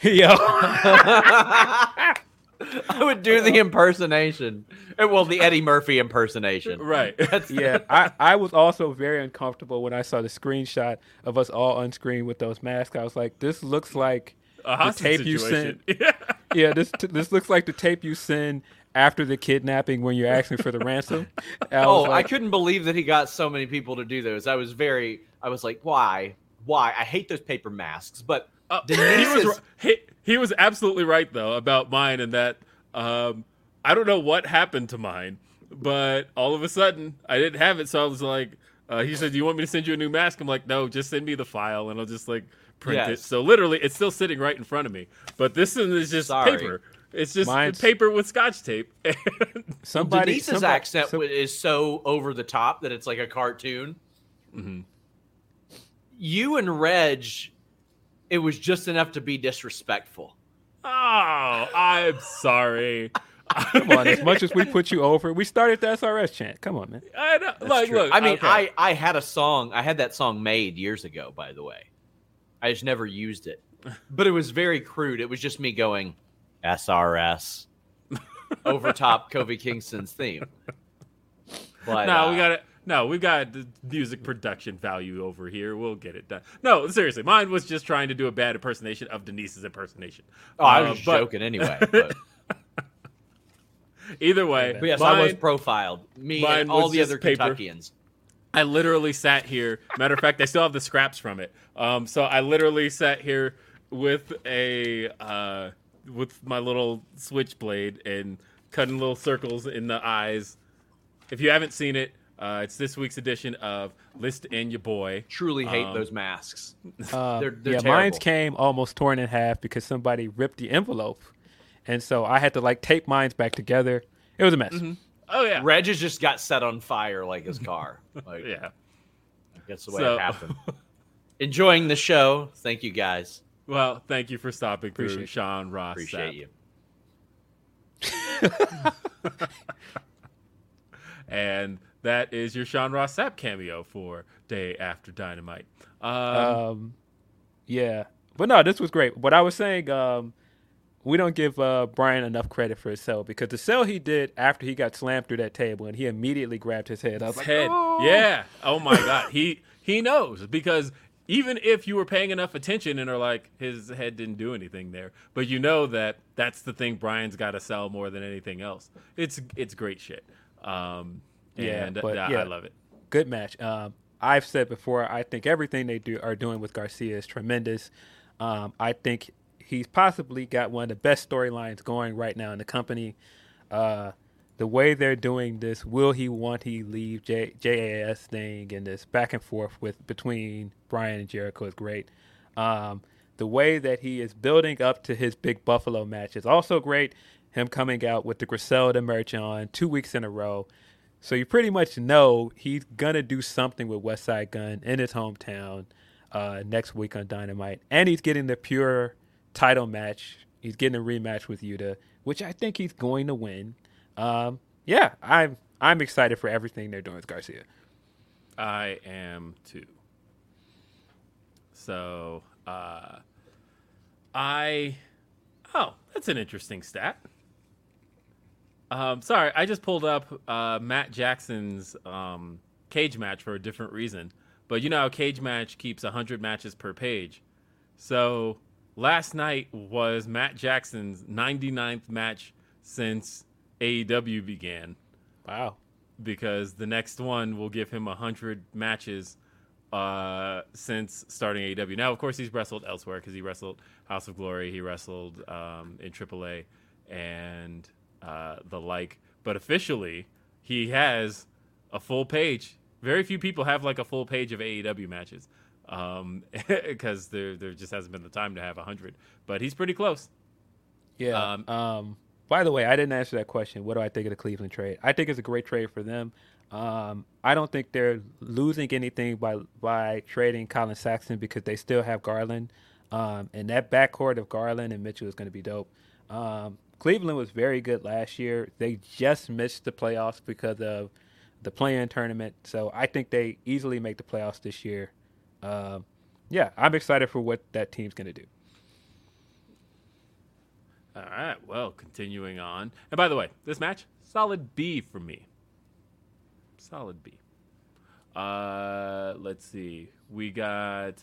Yo. I would do the impersonation. Uh, Well, the Eddie Murphy impersonation. Right. That's, yeah, I, I was also very uncomfortable when I saw the screenshot of us all on screen with those masks. I was like, this looks like A hostage tape you situation. Yeah. yeah, this t- this looks like the tape you send after the kidnapping when you're asking for the ransom. I oh, was I couldn't believe that he got so many people to do those. I was very, I was like, why? Why? I hate those paper masks, but Uh, he was he, he was absolutely right though about mine and that um, I don't know what happened to mine, but all of a sudden I didn't have it, so I was like, Uh, he said, "Do you want me to send you a new mask?" I'm like, "No, just send me the file, and I'll just like print it." So literally, it's still sitting right in front of me. But this one is just Sorry. paper. It's just Mine's- paper with scotch tape. Somebody, Denise's somebody- accent some- is so over the top that it's like a cartoon. Mhm. You and Reg, it was just enough to be disrespectful. oh, I'm sorry. Come on, as much as we put you over, we started the SRS chant. Come on, man. I know. Like, true. look. I mean, okay. I I had a song. I had that song made years ago. By the way, I just never used it. But it was very crude. It was just me going SRS over top Kofi Kingston's theme. But no, uh, we got it. No, we've got the music production value over here. We'll get it done. No, seriously, mine was just trying to do a bad impersonation of Denise's impersonation. Oh, I Uh, was but joking anyway. But, Either way, but yes, I was profiled. Me and all the other paper. Kentuckians. I literally sat here. Matter of fact, I still have the scraps from it. Um, so I literally sat here with a uh, with my little switchblade and cutting little circles in the eyes. If you haven't seen it, uh, it's this week's edition of List and Your Boy. Truly hate Um, those masks. Uh, They're- they're yeah, terrible. mine's came almost torn in half because somebody ripped the envelope, and so I had to like tape mines back together. It was a mess. Oh yeah, Reg has just got set on fire like his car. Like, yeah. That's the way So- it happened. Enjoying the show. Thank you guys. Well, thank you for stopping through, Appreciate you. Sean Ross. Appreciate Sapp. you. And that is your Sean Ross Sapp cameo for Day After Dynamite. Um, Um, yeah, but no, this was great. What I was saying, um, we don't give uh, Bryan enough credit for his sell because the sell he did after he got slammed through that table and he immediately grabbed his head. I was like, head. "Oh." Yeah. Oh my god. He he knows because even if you were paying enough attention and are like his head didn't do anything there, but you know that that's the thing Bryan's got to sell more than anything else. It's it's great shit. Um, Yeah, and but uh, yeah. I love it. good match. Um, I've said before, I think everything they do are doing with Garcia is tremendous. Um, I think he's possibly got one of the best storylines going right now in the company. Uh, the way they're doing this, will he want he leave J- JAS thing and this back and forth with between Bryan and Jericho is great. Um, the way that he is building up to his big Buffalo match is also great. Him coming out with the Griselda merch on two weeks in a row. So you pretty much know he's gonna do something with Westside Gunn in his hometown uh, next week on Dynamite, and he's getting the pure title match. He's getting a rematch with Yuta, which I think he's going to win. Um, yeah, I'm I'm excited for everything they're doing with Garcia. I am too. So, uh, I, oh, that's an interesting stat. Um, sorry, I just pulled up uh, Matt Jackson's um, Cagematch for a different reason. But you know how Cagematch keeps 100 matches per page. So last night was Matt Jackson's 99th match since AEW began Wow. because the next one will give him 100 matches uh, since starting AEW. Now, of course, he's wrestled elsewhere because he wrestled House of Glory, he wrestled um, in AAA, and uh, the like. But officially, he has a full page. Very few people have like a full page of AEW matches because there there just hasn't been the time to have a 100. But he's pretty close. Yeah. Um, Um, by the way, I didn't answer that question. What do I think of the Cleveland trade? I think it's a great trade for them. Um, I don't think they're losing anything by by trading Collin Sexton because they still have Garland. Um, and that backcourt of Garland and Mitchell is going to be dope. Um, Cleveland was very good last year. They just missed the playoffs because of the play-in tournament. So I think they easily make the playoffs this year. Um, yeah, I'm excited for what that team's going to do. All right. Well, continuing on. And by the way, this match, solid B for me. Solid B. Uh, let's see. We got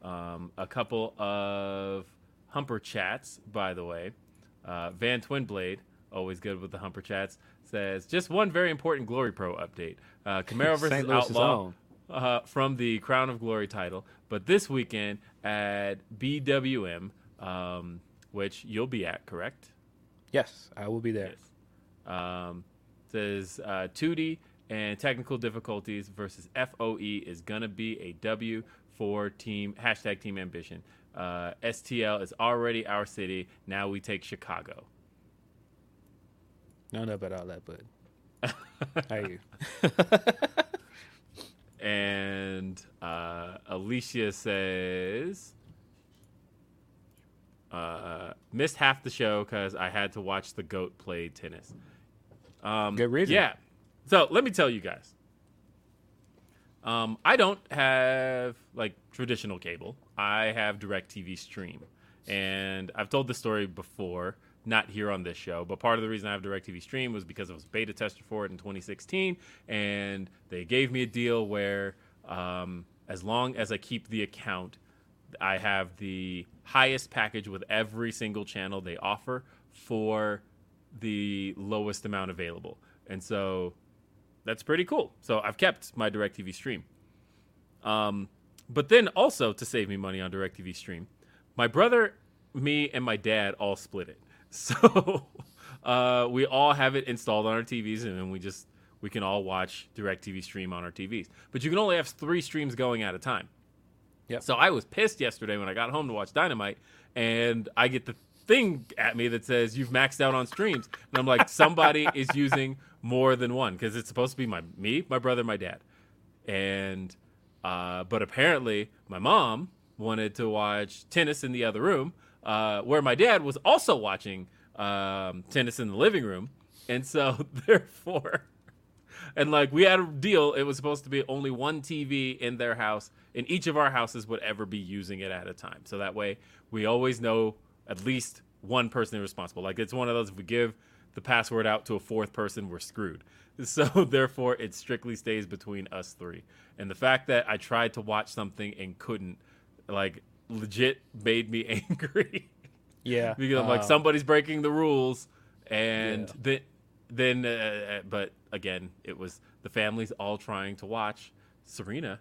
um, a couple of Humper chats, by the way. Uh, Van Twinblade, always good with the Humper chats, says just one very important Glory Pro update. Uh, Camaro versus. Outlaw uh, from the Crown of Glory title, but this weekend at BWM, um, which you'll be at, correct? Yes, I will be there. Yes. Um, says uh, Tootie and technical difficulties versus FOE is gonna be a W for team hashtag Team Ambition. Uh, STL is already our city. Now we take Chicago. I don't know about all that, but how are you? And uh, Alicia says, uh, missed half the show because I had to watch the goat play tennis. Um, Good reason. Yeah. So let me tell you guys. Um, I don't have like traditional cable. I have DirecTV Stream, and I've told this story before, not here on this show. But part of the reason I have DirecTV Stream was because I was beta tester for it in 2016, and they gave me a deal where, um, as long as I keep the account, I have the highest package with every single channel they offer for the lowest amount available. And so that's pretty cool. So I've kept my DirecTV stream. Um, but then also to save me money on DirecTV stream, my brother, me, and my dad all split it. So uh, we all have it installed on our TVs, and then we just we can all watch DirecTV stream on our TVs. But you can only have three streams going at a time. Yeah. So I was pissed yesterday when I got home to watch Dynamite, and I get the thing at me that says you've maxed out on streams, and I'm like, somebody is using more than one because it's supposed to be my me, my brother, my dad, and uh, but apparently my mom wanted to watch tennis in the other room, uh, where my dad was also watching um, tennis in the living room, and so therefore and like we had a deal. It was supposed to be only one tv in their house in each of our houses would ever be using it at a time. So that way we always know at least one person is responsible. Like it's one of those if we give the password out to a fourth person we're screwed so therefore it strictly stays between us three and the fact that i tried to watch something and couldn't like legit made me angry Yeah, because I'm like um, somebody's breaking the rules, and Yeah. then then uh, but again, it was the families all trying to watch Serena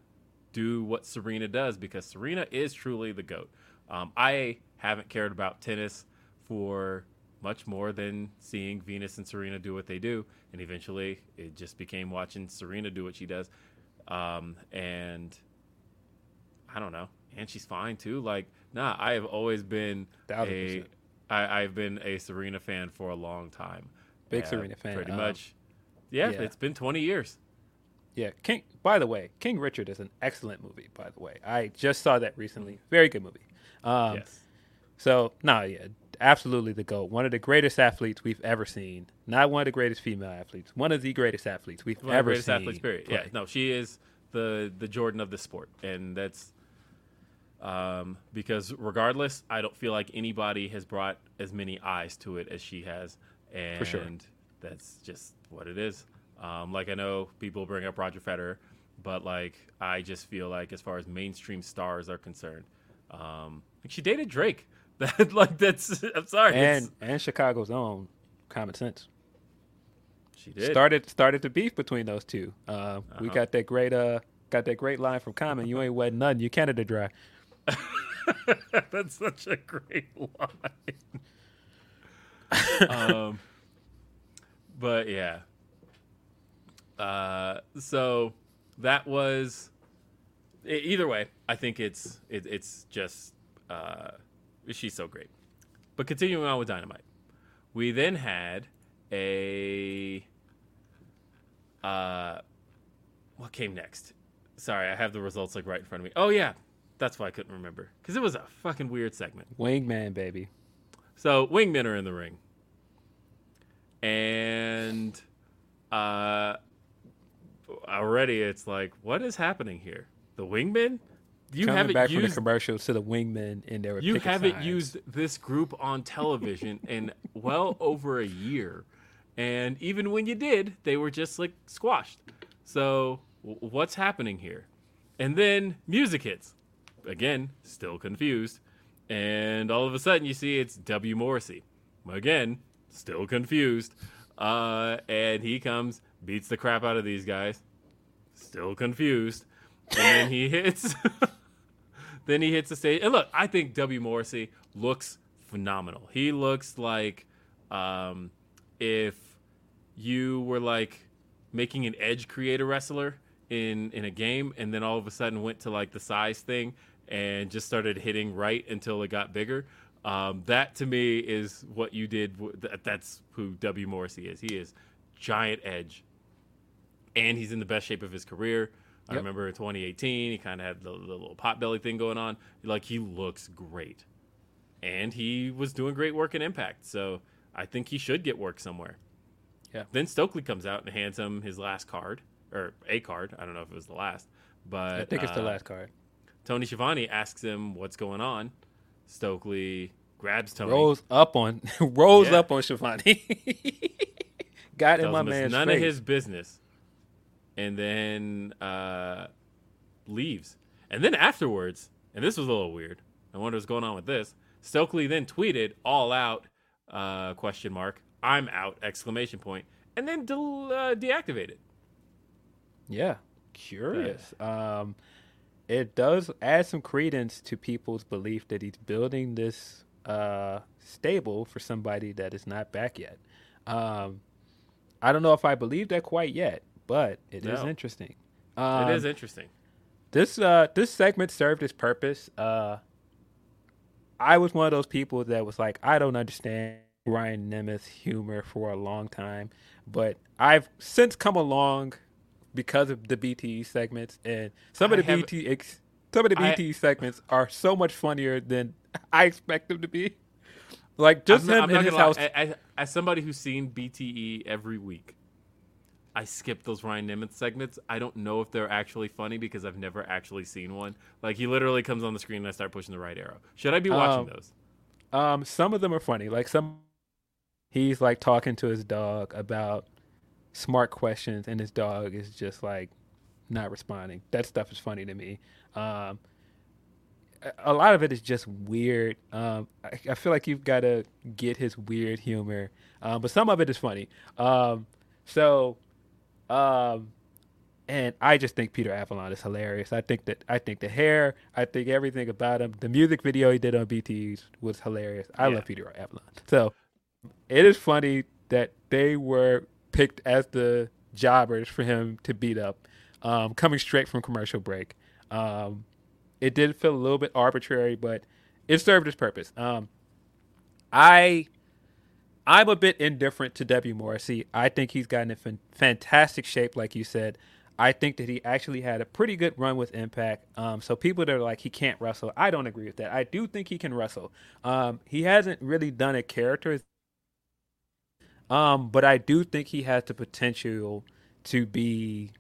do what Serena does because Serena is truly the goat. Um, I haven't cared about tennis for much more than seeing Venus and Serena do what they do, and eventually it just became watching Serena do what she does, um, and I don't know, and she's fine too. Like, nah, I have always been Thousand a, percent. I, I've been a Serena fan for a long time. Big Uh, Serena fan. pretty Um, much. Yeah, yeah. it's been 20 years. Yeah, King. By the way, King Richard is an excellent movie. By the way, I just saw that recently. Very good movie. Um, yes. So, no, yeah, absolutely the GOAT. One of the greatest athletes we've ever seen. Not one of the greatest female athletes. One of the greatest athletes we've One of the ever greatest seen. athletes, period. play. Yeah, no, she is the the Jordan of the sport, and that's um, because regardless, I don't feel like anybody has brought as many eyes to it as she has, and For sure. that's just what it is. Um, like I know people bring up Roger Federer, but like I just feel like as far as mainstream stars are concerned, um, like she dated Drake. That like that's I'm sorry, And it's- and Chicago's own Common Sense she did. started started the beef between those two. Uh, We Uh-huh. got that great uh got that great line from Common. You ain't wet nothing. You Canada dry. That's such a great line. um, but yeah. Uh, so that was. Either way, I think it's it, it's just uh, she's so great. But continuing on with Dynamite, we then had a. Uh, what came next? Sorry, I have the results like right in front of me. Oh yeah, that's why I couldn't remember because it was a fucking weird segment. Wingman, baby. So wingmen are in the ring, and uh, already it's like, what is happening here? The wingmen? You Coming haven't back from the used commercials to the wingmen and their you haven't signs. used this group on television in well over a year. And even when you did they were just like squashed. So w- what's happening here? And then music hits. Again still confused. And all of a sudden you see it's w. Morrissey. Again still confused. Uh, and he comes beats the crap out of these guys. Still confused. And then he hits then he hits the stage. And look, I think W. Morrissey looks phenomenal. He looks like um, if you were like making an edge create a wrestler in in a game, and then all of a sudden went to like the size thing and just started hitting right until it got bigger. Um, that to me is what you did. That's who W Morrissey is. He is giant edge, and he's in the best shape of his career. I Yep. remember in 2018, he kind of had the, the little pot belly thing going on. Like he looks great, and he was doing great work in Impact. So I think he should get work somewhere. Yeah. Then Stokely comes out and hands him his last card or a card. I don't know if it was the last, but I think it's the uh, last card. Tony Schiavone asks him what's going on. Stokely grabs Tony. Rolls up on rolls Yeah. up on Schiavone. Got in my man's none face. of his business, and then uh, leaves. And then afterwards, and this was a little weird. I wonder what's going on with this. Stokely then tweeted "All out?" Uh, question mark. I'm out! Exclamation point. And then del- uh, deactivated. Yeah, curious. Um, it does add some credence to people's belief that he's building this uh, stable for somebody that is not back yet. Um, I don't know if I believe that quite yet, but it is No. interesting. Um, it is interesting. this uh this segment served its purpose. Uh I was one of those people that was like, I don't understand Ryan Nemeth's humor for a long time, but I've since come along because of the BTE segments and some of the have- BT ex- some of the I- segments are so much funnier than I expect them to be. Like just I'm him I'm in not his lie. house. As somebody who's seen BTE every week, I skip those Ryan Nemeth segments. I don't know if they're actually funny because I've never actually seen one. Like he literally comes on the screen and I start pushing the right arrow. Should I be watching Um, those? Um, some of them are funny. Like some, he's like talking to his dog about smart questions, and his dog is just like not responding. That stuff is funny to me. Um, a- a lot of it is just weird. Um, I, I feel like you've got to get his weird humor, um, but some of it is funny. Um, so, um, and I just think Peter Avalon is hilarious. I think that I think the hair, I think everything about him. The music video he did on BTE was hilarious. I Yeah. love Peter Avalon. So it is funny that they were picked as the jobbers for him to beat up, um, coming straight from commercial break. Um, it did feel a little bit arbitrary, but it served its purpose. Um, I I'm a bit indifferent to W. Morrissey. I think he's gotten in fantastic shape, like you said. I think that he actually had a pretty good run with Impact. Um, so people that are like he can't wrestle, I don't agree with that. I do think he can wrestle. Um, he hasn't really done a character, um, but I do think he has the potential to be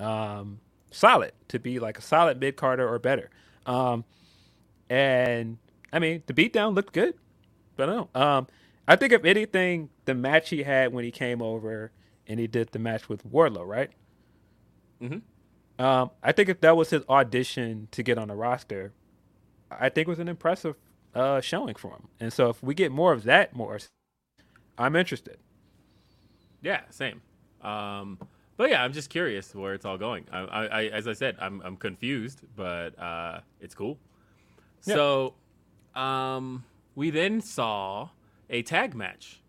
um, solid, to be like a solid mid carder or better. Um, and I mean, the beatdown looked good. But I don't know. Um, I think if anything, the match he had when he came over and he did the match with Wardlow, right? Mhm. Um, I think if that was his audition to get on the roster, I think it was an impressive uh, showing for him. And so if we get more of that, more, I'm interested. Yeah, same. Um, but yeah, I'm just curious where it's all going. I, I, I as I said, I'm I'm confused, but uh, it's cool. Yeah. So, um, we then saw a tag match: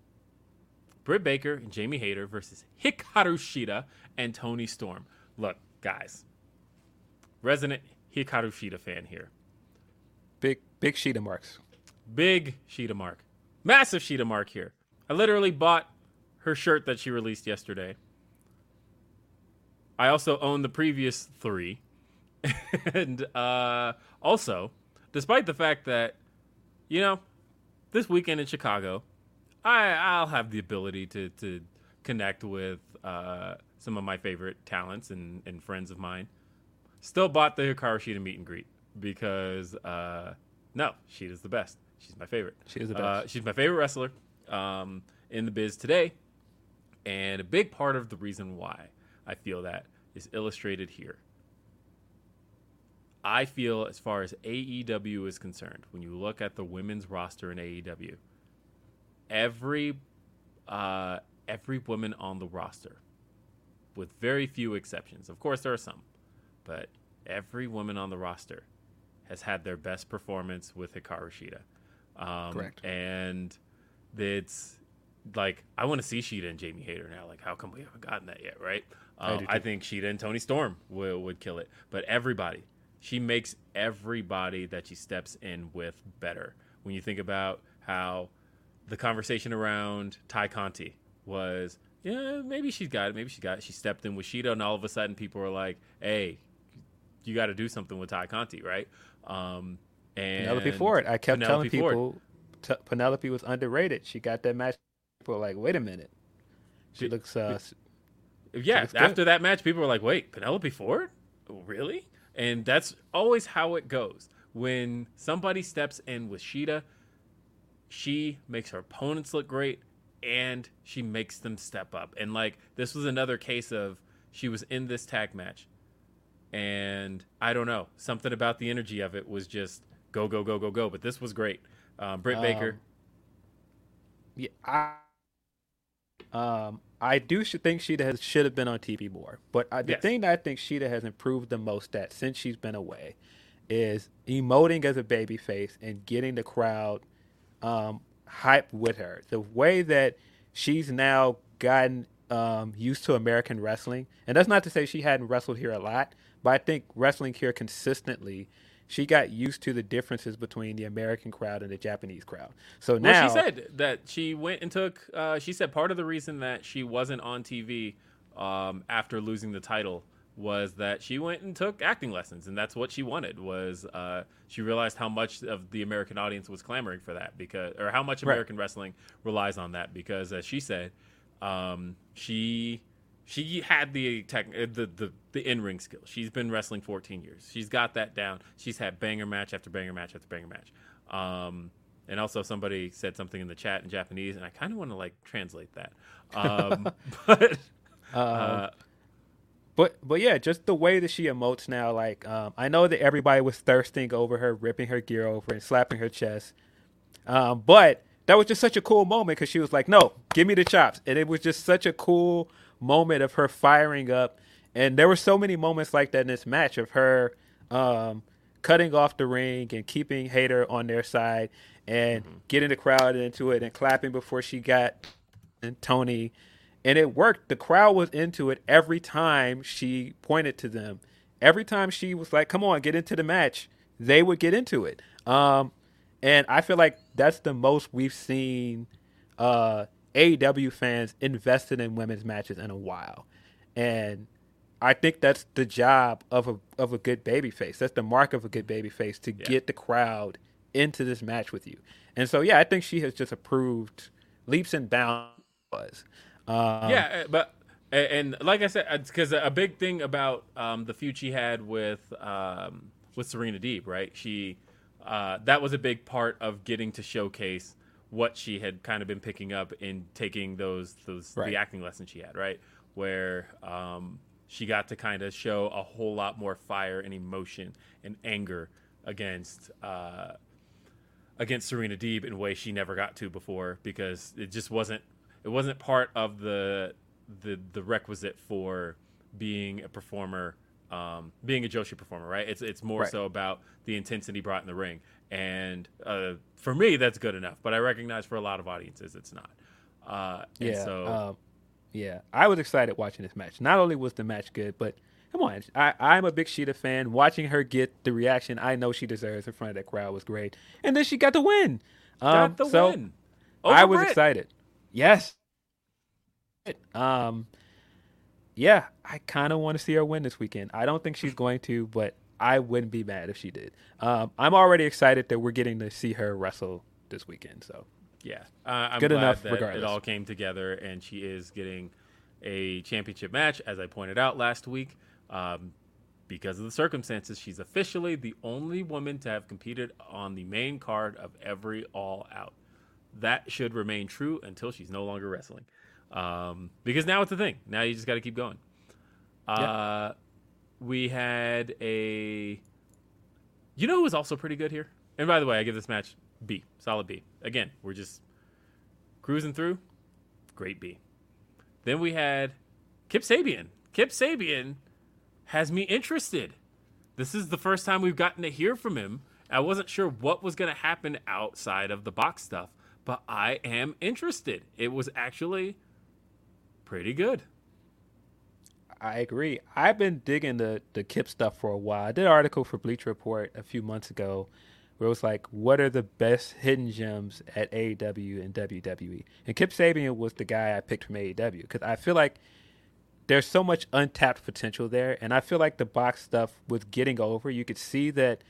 Britt Baker and Jamie Hayter versus Hikaru Shida and Toni Storm. Look, guys, resident Hikaru Shida fan here. Big, big Shida marks. Big Shida Mark. Massive Shida Mark here. I literally bought her shirt that she released yesterday. I also own the previous three. and uh, also, despite the fact that, you know, this weekend in Chicago, I, I'll have the ability to, to connect with uh, some of my favorite talents and, and friends of mine. Still bought the Hikaru Shida meet and greet because, uh, no, Shida's the best. She's my favorite. She is the Uh, best. she's my favorite wrestler um, in the biz today. And a big part of the reason why I feel that is illustrated here. I feel, as far as AEW is concerned, when you look at the women's roster in AEW, every uh, every woman on the roster, with very few exceptions, of course there are some, but every woman on the roster has had their best performance with Hikaru Shida. Um, Correct. And it's like I want to see Shida and Jamie Hayter now. Like, how come we haven't gotten that yet, right? I Um, do I, think Shida and Toni Storm will would kill it, but everybody, she makes everybody that she steps in with better. When you think about how the conversation around Tay Conti was, yeah, maybe she's got it, maybe she got it. She stepped in with Shida, and all of a sudden, people were like, "Hey, you got to do something with Tay Conti, right?" Um, and Penelope Ford. I kept telling Penelope Ford. people t- Penelope was underrated. She got that match. People were like, wait a minute. She She- looks uh, Yeah, looks good. after that match, people were like, "Wait, Penelope Ford, really?" And that's always how it goes. When somebody steps in with Shida, she makes her opponents look great, and she makes them step up. And like this was another case of she was in this tag match, and I don't know something about the energy of it was just go go go go go. But this was great. Um, Britt Baker, Um, yeah, I um I do think Shida has should have been on TV more. But I, the Yes. thing that I think Shida has improved the most at since she's been away is emoting as a baby face and getting the crowd um hype with her. The way that she's now gotten um, used to American wrestling, and that's not to say she hadn't wrestled here a lot, but I think wrestling here consistently, she got used to the differences between the American crowd and the Japanese crowd. So now Well, she said that she went and took. Uh, she said part of the reason that she wasn't on TV um, after losing the title was that she went and took acting lessons, and that's what she wanted. Was uh, she realized how much of the American audience was clamoring for that because, or how much Right. American wrestling relies on that because, as she said, um, she she had the tech, uh, the the, the in ring skill. She's been wrestling 14 years. She's got that down. She's had banger match after banger match after banger match. Um, and also somebody said something in the chat in Japanese, and I kind of want to like translate that. Um, but uh, But but yeah, just the way that she emotes now, like um, I know that everybody was thirsting over her, ripping her gear over and slapping her chest. Um, but that was just such a cool moment because she was like, "No, give me the chops," and it was just such a cool moment of her firing up. And there were so many moments like that in this match of her um, cutting off the ring and keeping Hayter on their side and getting the crowd into it and clapping before she got and Tony, and it worked. The crowd was into it every time she pointed to them. Every time she was like, "Come on, get into the match," they would get into it. Um, and I feel like that's the most we've seen uh, AEW fans invested in women's matches in a while, and I think that's the job of a of a good baby face. That's the mark of a good baby face to get the crowd into this match with you. And so, yeah, I think she has just approved leaps and bounds. Um, yeah, uh, but and like I said, because a big thing about um, the feud she had with um, with Serena Deeb, right? She uh, that was a big part of getting to showcase what she had kind of been picking up in taking those those Right. the acting lessons she had, right? Where um, she got to kind of show a whole lot more fire and emotion and anger against uh, against Serena Deeb in a way she never got to before because it just wasn't it wasn't part of the the the requisite for being a performer um, being a Joshi performer right it's it's more Right. so about the intensity brought in the ring and uh, for me that's good enough but I recognize for a lot of audiences it's not uh, and Yeah. so um, yeah. I was excited watching this match. Not only was the match good, but come on. I, I'm a big Shida fan. Watching her get the reaction I know she deserves in front of that crowd was great. And then she got the win. got Um, the so win Over I was Britt. excited. Yes. Um, yeah, I kind of want to see her win this weekend. I don't think she's going to, but I wouldn't be mad if she did. Um, I'm already excited that we're getting to see her wrestle this weekend. So Yeah, uh, I'm Good glad enough that regardless. it all came together, and she is getting a championship match, as I pointed out last week. Um, because of the circumstances, she's officially the only woman to have competed on the main card of every All Out. That should remain true until she's no longer wrestling. Um, because now it's a thing. Now you just got to keep going. Uh, we had a. You know who was also pretty good here? And by the way, I give this match B, solid B. Again, we're just cruising through. Great B. Then we had Kip Sabian. Kip Sabian has me interested. This is the first time we've gotten to hear from him. I wasn't sure what was going to happen outside of the box stuff, but I am interested. It was actually pretty good. I agree. I've been digging the the Kip stuff for a while. I did an article for Bleacher Report a few months ago where it was like, what are the best hidden gems at AEW and WWE? And Kip Sabian was the guy I picked from AEW because I feel like there's so much untapped potential there, and I feel like the box stuff was getting over. You could see that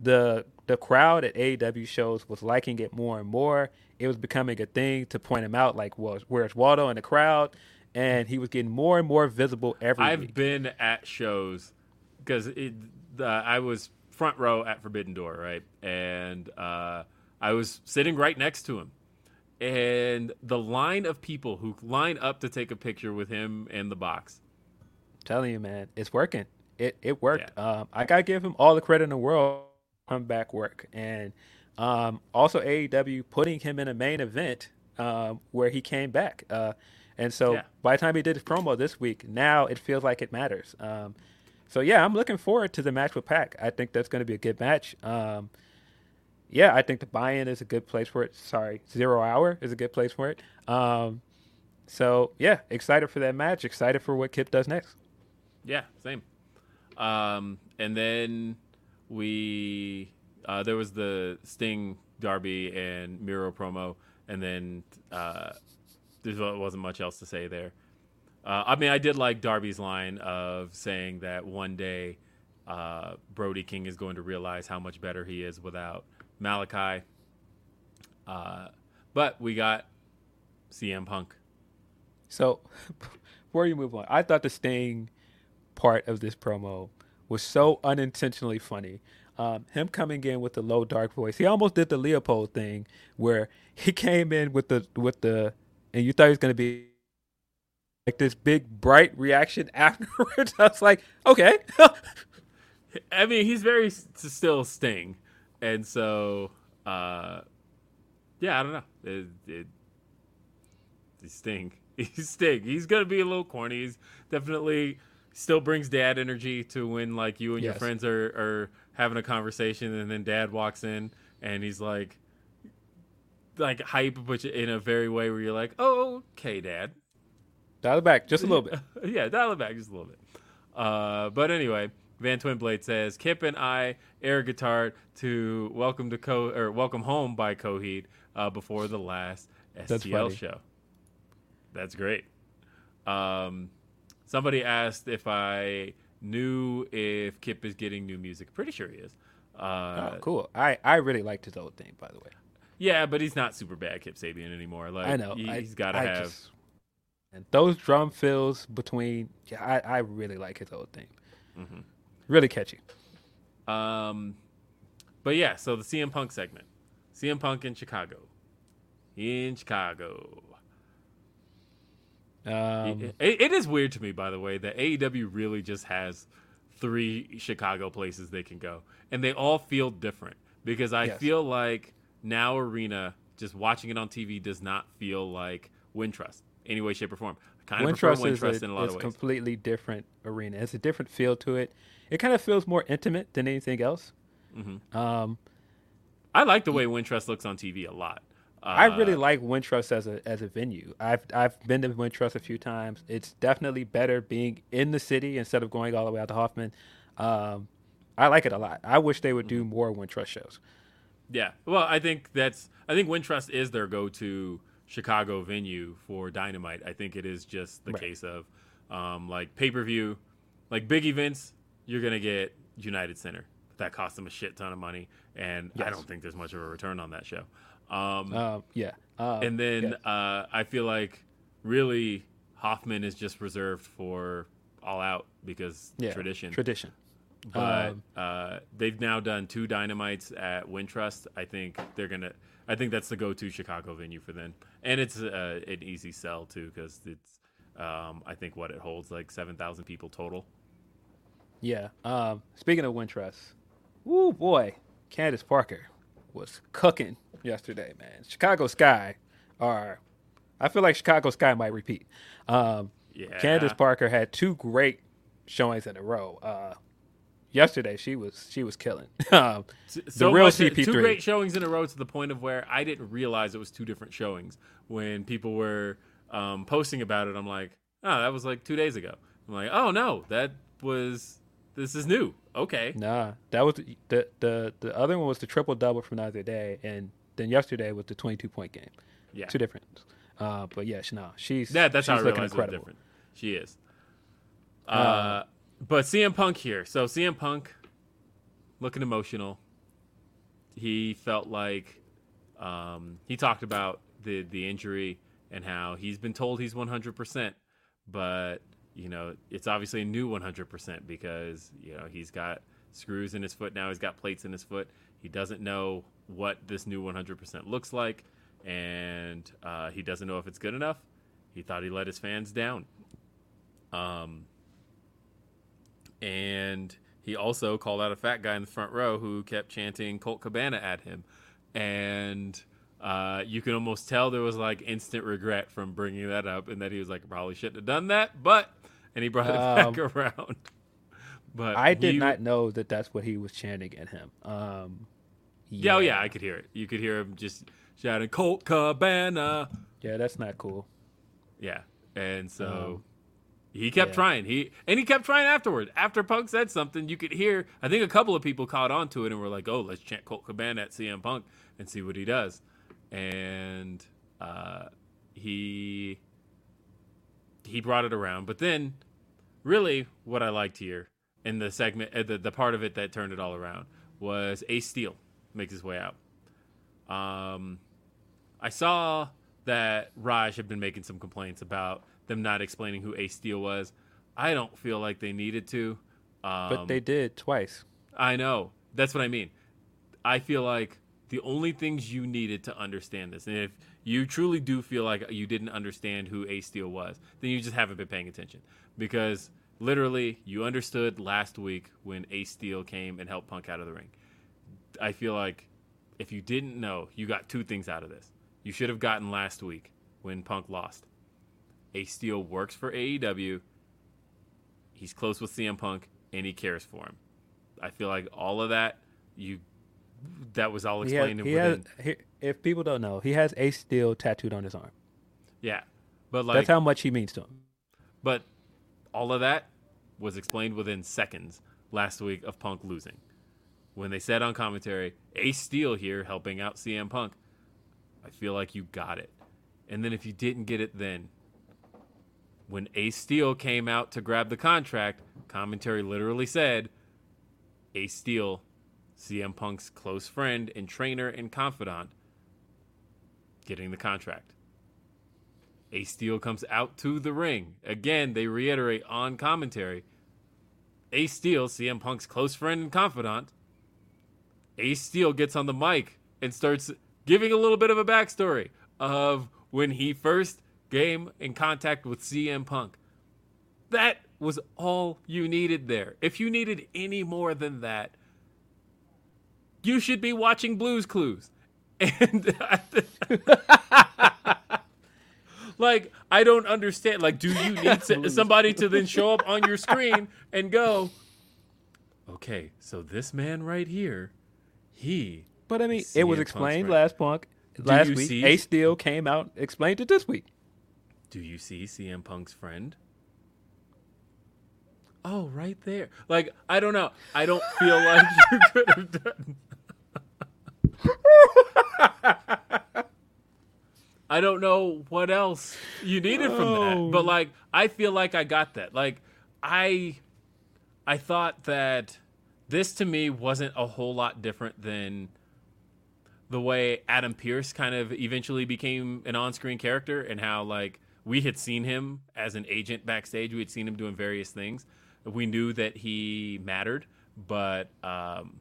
the the crowd at AEW shows was liking it more and more. It was becoming a thing to point him out, like, well, where's Waldo in the crowd? And he was getting more and more visible every I've week. been at shows because uh, I was front row at Forbidden Door, right? And uh, I was sitting right next to him. And the line of people who line up to take a picture with him in the box. telling you, man, it's working. It it worked. Um, I gotta give him all the credit in the world. Comeback work, and um, also AEW putting him in a main event um, where he came back. Uh, and so Yeah. by the time he did his promo this week, now it feels like it matters. Um, so yeah, I'm looking forward to the match with Pac. I think that's going to be a good match. Um, yeah, I think the buy-in is a good place for it. Sorry, zero hour is a good place for it. Um, so yeah, excited for that match. Excited for what Kip does next. Yeah, same. Um, and then we uh, there was the Sting Darby and Miro promo, and then uh, there wasn't much else to say there. Uh, I mean, I did like Darby's line of saying that one day uh, Brody King is going to realize how much better he is without Malakai. Uh, but we got CM Punk. So, before you move on, I thought the Sting part of this promo was so unintentionally funny. Um, him coming in with the low dark voice, he almost did the Leopold thing where he came in with the with the, and you thought he was gonna be like this big bright reaction afterwards. I was like, okay, I mean, he's very s- still Sting, and so uh, yeah, I don't know. It, it, he's Sting. He's Sting. He's gonna be a little corny. He's definitely still brings dad energy to when like you and your friends are are having a conversation, and then dad walks in and he's like like hype, but in a very way where you're like, oh, okay, dad. dial it back just a little bit. yeah, dial it back just a little bit. Uh, but anyway, Van Twinblade says Kip and I air guitar to welcome to Co or welcome home by Coheed uh, before the last That's STL funny. show. That's great. Um, somebody asked if I knew if Kip is getting new music. Pretty sure he is. Uh, oh, cool. I I really liked his old thing, by the way. Yeah, but he's not super bad, Kip Sabian anymore. Like I know. he, has got to have. just- and those drum fills between. Yeah, I, I really like his old thing. Mm-hmm. Really catchy. Um, but yeah, so the CM Punk segment, CM Punk in Chicago, in Chicago. Um, It- it is weird to me, by the way, that AEW really just has three Chicago places they can go, and they all feel different because I Yes. feel like now Arena, just watching it on TV, does not feel like Wintrust any way, shape, or form. I kind of Wintrust is Wintrust a, in a lot of ways. It's completely different arena. It's a different feel to it. It kind of feels more intimate than anything else. Mm-hmm. Um, I like the way Wintrust looks on TV a lot. Uh, I really like Wintrust as a as a venue. I've I've been to Wintrust a few times. It's definitely better being in the city instead of going all the way out to Hoffman. Um, I like it a lot. I wish they would do Mm-hmm. more Wintrust shows. Yeah. Well, I think that's I think Wintrust is their go-to Chicago venue for Dynamite. I think it is just the Right. case of um, like pay-per-view, like big events. You're gonna get United Center. That costs them a shit ton of money, and I don't think there's much of a return on that show. Um, Um, yeah. Um, and then yeah. uh, I feel like really Hoffman is just reserved for All Out because yeah, tradition Tradition. But uh, they've now done two dynamites at Wintrust. I think they're gonna. I think that's the go-to Chicago venue for them, and it's uh, an easy sell too because it's. Um, I think what it holds like seven thousand people total. Yeah. Um, speaking of Wintrust, woo boy, Candace Parker was cooking yesterday, man. Chicago Sky are, I feel like Chicago Sky might repeat. Um, Yeah, Candace Parker had two great showings in a row. Uh, yesterday she was she was killing. um, so real much- CP3. Two great showings in a row to the point of where I didn't realize it was two different showings. When people were um, posting about it, I'm like, oh, that was like two days ago. I'm like, oh no, that was this is new. Okay, nah, that was the, the the the other one was the triple double from the other day, and then yesterday was the twenty two point game. yeah, Two different. Uh, but yeah, she, nah, she's that that's she's how I looking realized it was incredible. different. She is. Uh, but CM Punk here. So CM Punk looking emotional. He felt like um, he talked about the the injury and how he's been told he's 100%, but you know, it's obviously a new 100% because, you know, he's got screws in his foot now, he's got plates in his foot. He doesn't know what this new 100% looks like and uh, he doesn't know if it's good enough. He thought he let his fans down. Um, and he also called out a fat guy in the front row who kept chanting Colt Cabana at him. And uh, you can almost tell there was like instant regret from bringing that up and that he was like, probably shouldn't have done that. But, and he brought it Um, back around. But I did he- not know that that's what he was chanting at him. Um, Yeah, oh, yeah, I could hear it. You could hear him just shouting Colt Cabana. yeah, that's not cool. Yeah, and so Um, he kept yeah. trying. He and he kept trying afterward. After Punk said something, you could hear. I think a couple of people caught on to it and were like, "Oh, let's chant Colt Cabana at CM Punk and see what he does." And uh, he he brought it around. But then, really, what I liked here in the segment, uh, the the part of it that turned it all around was Ace Steel makes his way out. Um, I saw that Raj had been making some complaints about them not explaining who Ace Steel was. I don't feel like they needed to. Um, But they did twice. I know. That's what I mean. I feel like the only things you needed to understand this, and if you truly do feel like you didn't understand who Ace Steel was, then you just haven't been paying attention. Because literally, you understood last week when Ace Steel came and helped Punk out of the ring. I feel like if you didn't know, you got two things out of this. You should have gotten last week when Punk lost. Ace Steel works for AEW. He's close with CM Punk and he cares for him. I feel like all of that you that was all He has, explained he has, he, if people don't know, he has Ace Steel tattooed on his arm. yeah. But like That's how much he means to him. but all of that was explained within seconds last week of Punk losing. When they said on commentary, Ace Steel here helping out CM Punk, I feel like you got it. And then if you didn't get it then, when Ace Steel came out to grab the contract, commentary literally said, Ace Steel, CM Punk's close friend and trainer and confidant, getting the contract. Ace Steel comes out to the ring. Again, they reiterate on commentary. Ace Steel, CM Punk's close friend and confidant. Ace Steel gets on the mic and starts giving a little bit of a backstory of when he first came in contact with CM Punk. That was all you needed there. If you needed any more than that, you should be watching Blues Clues. And like I don't understand. Like, do you need somebody to then show up on your screen and go, okay, so this man right here, he But I mean, it was explained last punk last week. see- Ace Steel came out explained it this week. Do you see CM Punk's friend? Oh, right there. Like, I don't know. I don't feel like you could have done. I don't know what else you needed from that. Oh. But like I feel like I got that. Like I I thought that this to me wasn't a whole lot different than the way Adam Pearce kind of eventually became an on-screen character and how like we had seen him as an agent backstage. We had seen him doing various things. We knew that he mattered, but um,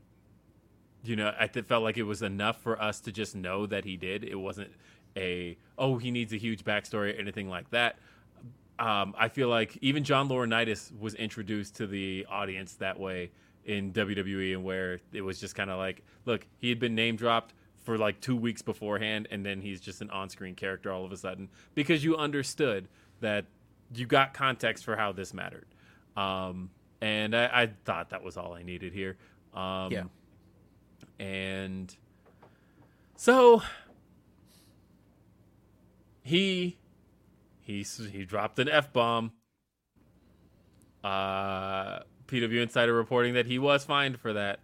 you know, I felt like it was enough for us to just know that he did. It wasn't a oh he needs a huge backstory or anything like that. Um, I feel like even John Laurinaitis was introduced to the audience that way in WWE, and where it was just kind of like, look, he had been name dropped for like two weeks beforehand, and then he's just an on-screen character all of a sudden because you understood that you got context for how this mattered. Um, and I, I thought that was all I needed here. Um, Yeah. and so he he he dropped an f bomb. Uh, PW Insider reporting that he was fined for that,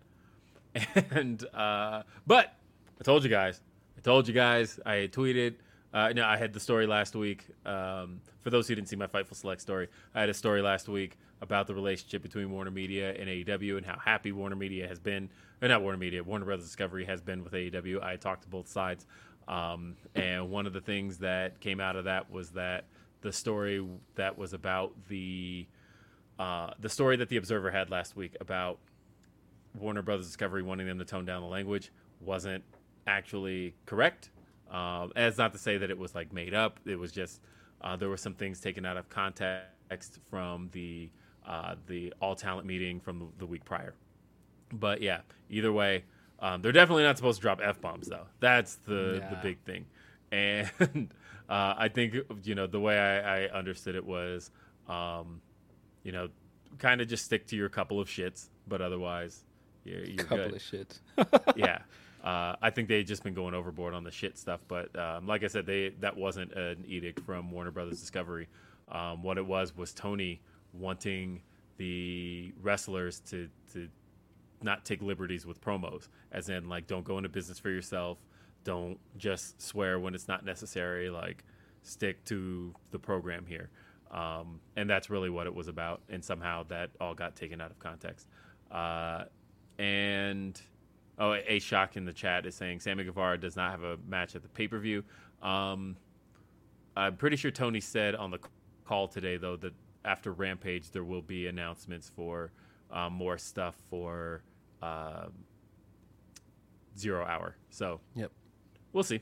and uh, but I told you guys, I told you guys, I tweeted. Uh, no, I had the story last week. Um, for those who didn't see my Fightful Select story, I had a story last week about the relationship between Warner Media and AEW and how happy Warner Media has been, or not Warner Media, Warner Brothers Discovery has been with AEW. I talked to both sides, um, and one of the things that came out of that was that the story that was about the uh, the story that the Observer had last week about Warner Brothers Discovery wanting them to tone down the language wasn't actually correct. Um, as not to say that it was like made up. It was just uh, there were some things taken out of context from the uh, the all talent meeting from the, the week prior. But yeah, either way, um, they're definitely not supposed to drop f bombs though. That's the the big thing. And uh, I think you know the way I, I understood it was, um, you know, kind of just stick to your couple of shits, but otherwise, you're, you're Couple good of shits. yeah. Uh, I think they've just been going overboard on the shit stuff, but um, like I said, they that wasn't an edict from Warner Brothers Discovery. Um, what it was was Tony wanting the wrestlers to to not take liberties with promos, as in like don't go into business for yourself, don't just swear when it's not necessary, like stick to the program here. Um, and that's really what it was about, and somehow that all got taken out of context. Uh, and oh, a shock in the chat is saying Sammy Guevara does not have a match at the pay per view. Um, I'm pretty sure Tony said on the call today though that after Rampage there will be announcements for um, more stuff for um Zero Hour. So Yep. we'll see.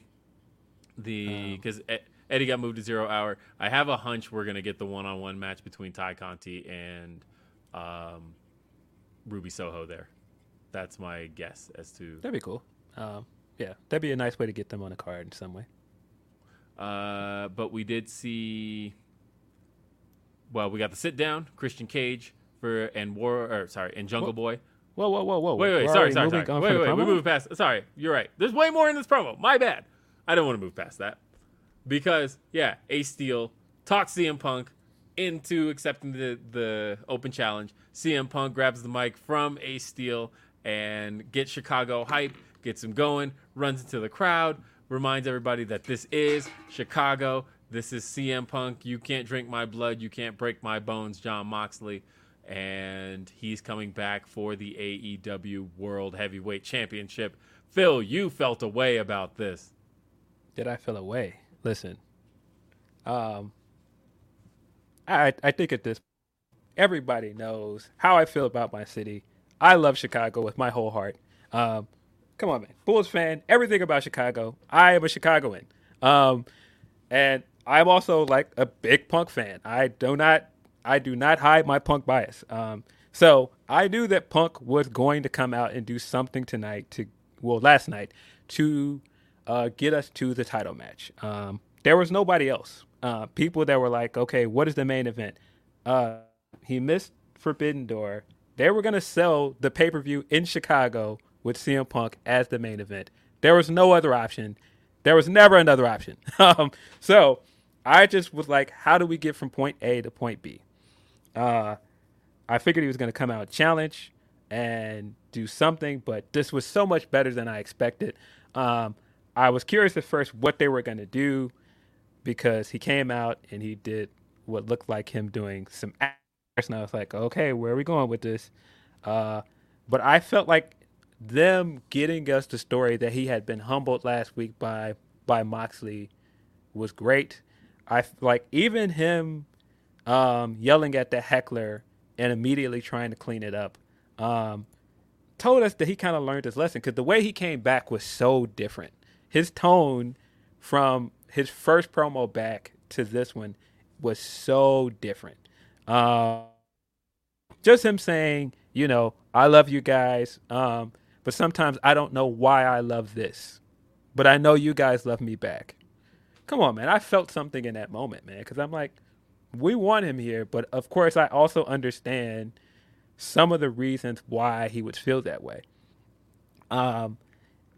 The Um, because Eddie got moved to Zero Hour. I have a hunch we're gonna get the one-on-one match between Tay Conti and um, Ruby Soho there. That's my guess as to. That'd be cool. Um, yeah, that'd be a nice way to get them on a card in some way. Uh, but we did see. Well, we got the sit down Christian Cage for and War or sorry and Jungle? Boy. Whoa, whoa, whoa, whoa! Wait, wait, We're sorry, sorry, sorry. on Wait, wait, we moved past. Sorry, you're right. There's way more in this promo. My bad. I don't want to move past that because yeah, Ace Steel talks CM Punk into accepting the the open challenge. CM Punk grabs the mic from Ace Steel and get Chicago hype, gets him going, runs into the crowd, reminds everybody that this is Chicago. This is CM Punk. You can't drink my blood. You can't break my bones, Jon Moxley. And he's coming back for the AEW World Heavyweight Championship. Phil, you felt a way about this. Did I feel away? Listen, um, I I think at this, everybody knows how I feel about my city. I love Chicago with my whole heart. Um, come on, man, Bulls fan, everything about Chicago. I am a Chicagoan, um, and I'm also like a big Punk fan. I do not I do not hide my Punk bias. Um, so I knew that Punk was going to come out and do something tonight to well last night to uh, get us to the title match. Um, there was nobody else. Uh, people that were like, okay, what is the main event? Uh, he missed Forbidden Door. They were going to sell the pay per view in Chicago with CM Punk as the main event. There was no other option. There was never another option. um, so I just was like, how do we get from point A to point B? Uh, I figured he was going to come out challenge and do something, but this was so much better than I expected. Um, I was curious at first what they were going to do because he came out and he did what looked like him doing some and I was like, okay, where are we going with this? Uh, but I felt like them getting us the story that he had been humbled last week by by Moxley was great. I like even him um, yelling at the heckler and immediately trying to clean it up. Um, told us that he kind of learned his lesson because the way he came back was so different. His tone from his first promo back to this one was so different. Uh, just him saying, you know, I love you guys, um, but sometimes I don't know why I love this, but I know you guys love me back. Come on, man. I felt something in that moment, man, because I'm like, we want him here, but of course, I also understand some of the reasons why he would feel that way. Um,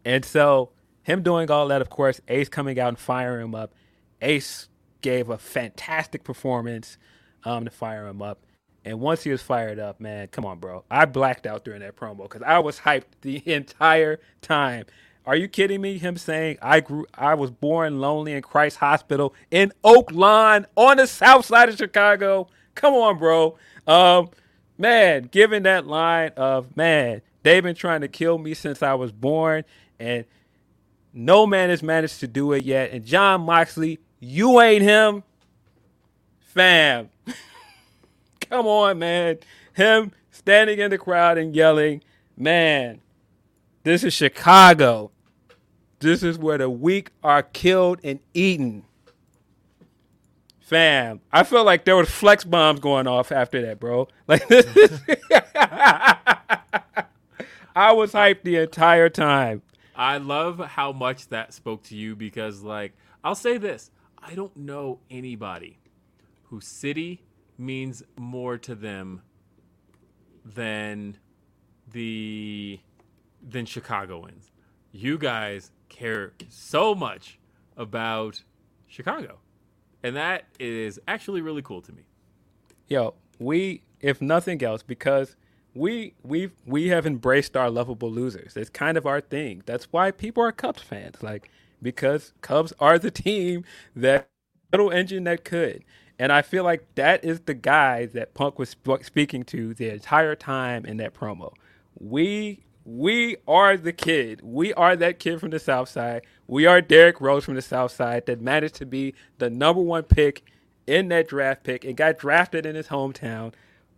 and so him doing all that, of course, Ace coming out and firing him up. Ace gave a fantastic performance um, to fire him up. And once he was fired up, man, come on, bro. I blacked out during that promo because I was hyped the entire time. Are you kidding me? Him saying I grew, I was born lonely in Christ Hospital in Oak Lawn on the south side of Chicago. Come on, bro. Um, man, given that line of man, they've been trying to kill me since I was born, and no man has managed to do it yet. And Jon Moxley, you ain't him, fam. Come on, man. Him standing in the crowd and yelling, man, this is Chicago. This is where the weak are killed and eaten. Fam, I felt like there was flex bombs going off after that, bro. Like this is I was hyped the entire time. I love how much that spoke to you because, like, I'll say this I don't know anybody whose city means more to them than the than Chicagoans. You guys care so much about Chicago. And that is actually really cool to me. Yo, we if nothing else because we we we have embraced our lovable losers. It's kind of our thing. That's why people are Cubs fans. Like because Cubs are the team that little engine that could. And I feel like that is the guy that Punk was sp- speaking to the entire time in that promo. We we are the kid. We are that kid from the South Side. We are Derrick Rose from the South Side that managed to be the number one pick in that draft pick and got drafted in his hometown.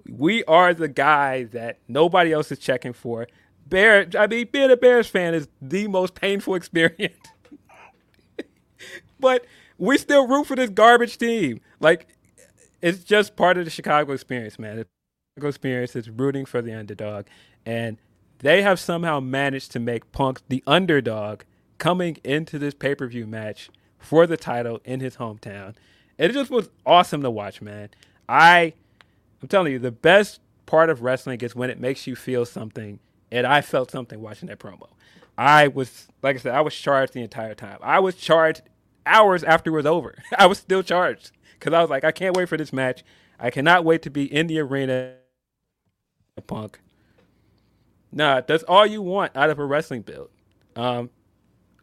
We are the guy that nobody else is checking for. Bear, I mean, being a Bears fan is the most painful experience. but we still root for this garbage team. Like, it's just part of the Chicago experience, man. The Chicago experience is rooting for the underdog. And they have somehow managed to make Punk the underdog coming into this pay per view match for the title in his hometown. It just was awesome to watch, man. I, I'm telling you, the best part of wrestling is when it makes you feel something, and I felt something watching that promo. I was, like I said, I was charged the entire time. I was charged hours after it was over. I was still charged because I was like, I can't wait for this match. I cannot wait to be in the arena. Punk. Nah, that's all you want out of a wrestling build. Um,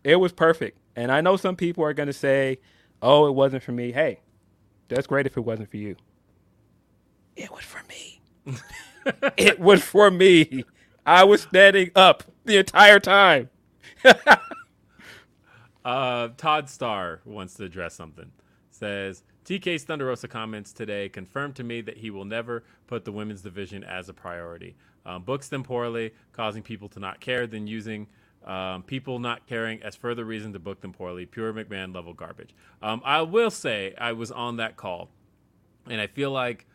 it was perfect. And I know some people are going to say, oh, it wasn't for me. Hey, that's great if it wasn't for you. It was for me. it was for me. I was standing up the entire time. Uh, Todd Starr wants to address something. Says TK's Thunder Rosa comments today confirmed to me that he will never put the women's division as a priority. Um, books them poorly, causing people to not care, then using um, people not caring as further reason to book them poorly. Pure McMahon level garbage. Um, I will say I was on that call, and I feel like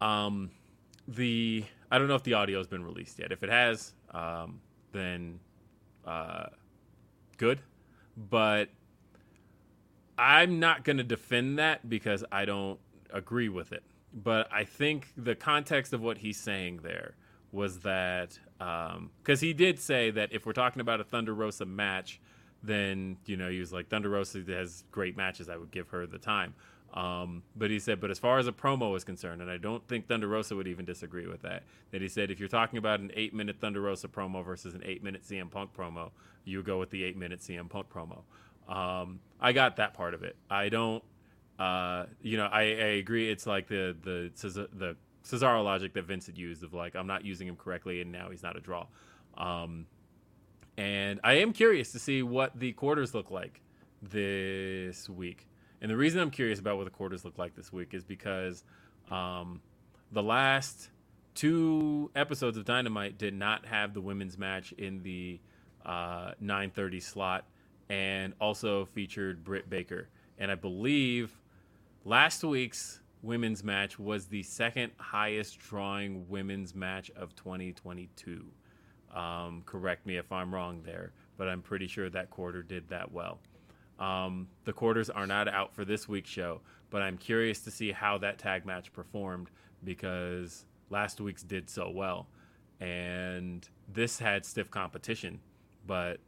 um, the I don't know if the audio has been released yet. If it has, um, then uh, good. But I'm not going to defend that because I don't agree with it. But I think the context of what he's saying there was that because um, he did say that if we're talking about a Thunder Rosa match, then you know he was like Thunder Rosa has great matches. I would give her the time. Um, but he said, but as far as a promo is concerned, and I don't think Thunder Rosa would even disagree with that. That he said, if you're talking about an eight minute Thunder Rosa promo versus an eight minute CM Punk promo, you go with the eight minute CM Punk promo. Um, I got that part of it. I don't, uh, you know, I, I agree. It's like the the the Cesaro logic that Vince had used of like I'm not using him correctly, and now he's not a draw. Um, and I am curious to see what the quarters look like this week. And the reason I'm curious about what the quarters look like this week is because um, the last two episodes of Dynamite did not have the women's match in the uh, 9:30 slot, and also featured Britt Baker. And I believe last week's women's match was the second highest drawing women's match of 2022. Um, correct me if I'm wrong there, but I'm pretty sure that quarter did that well. Um, the quarters are not out for this week's show, but I'm curious to see how that tag match performed because last week's did so well, and this had stiff competition. But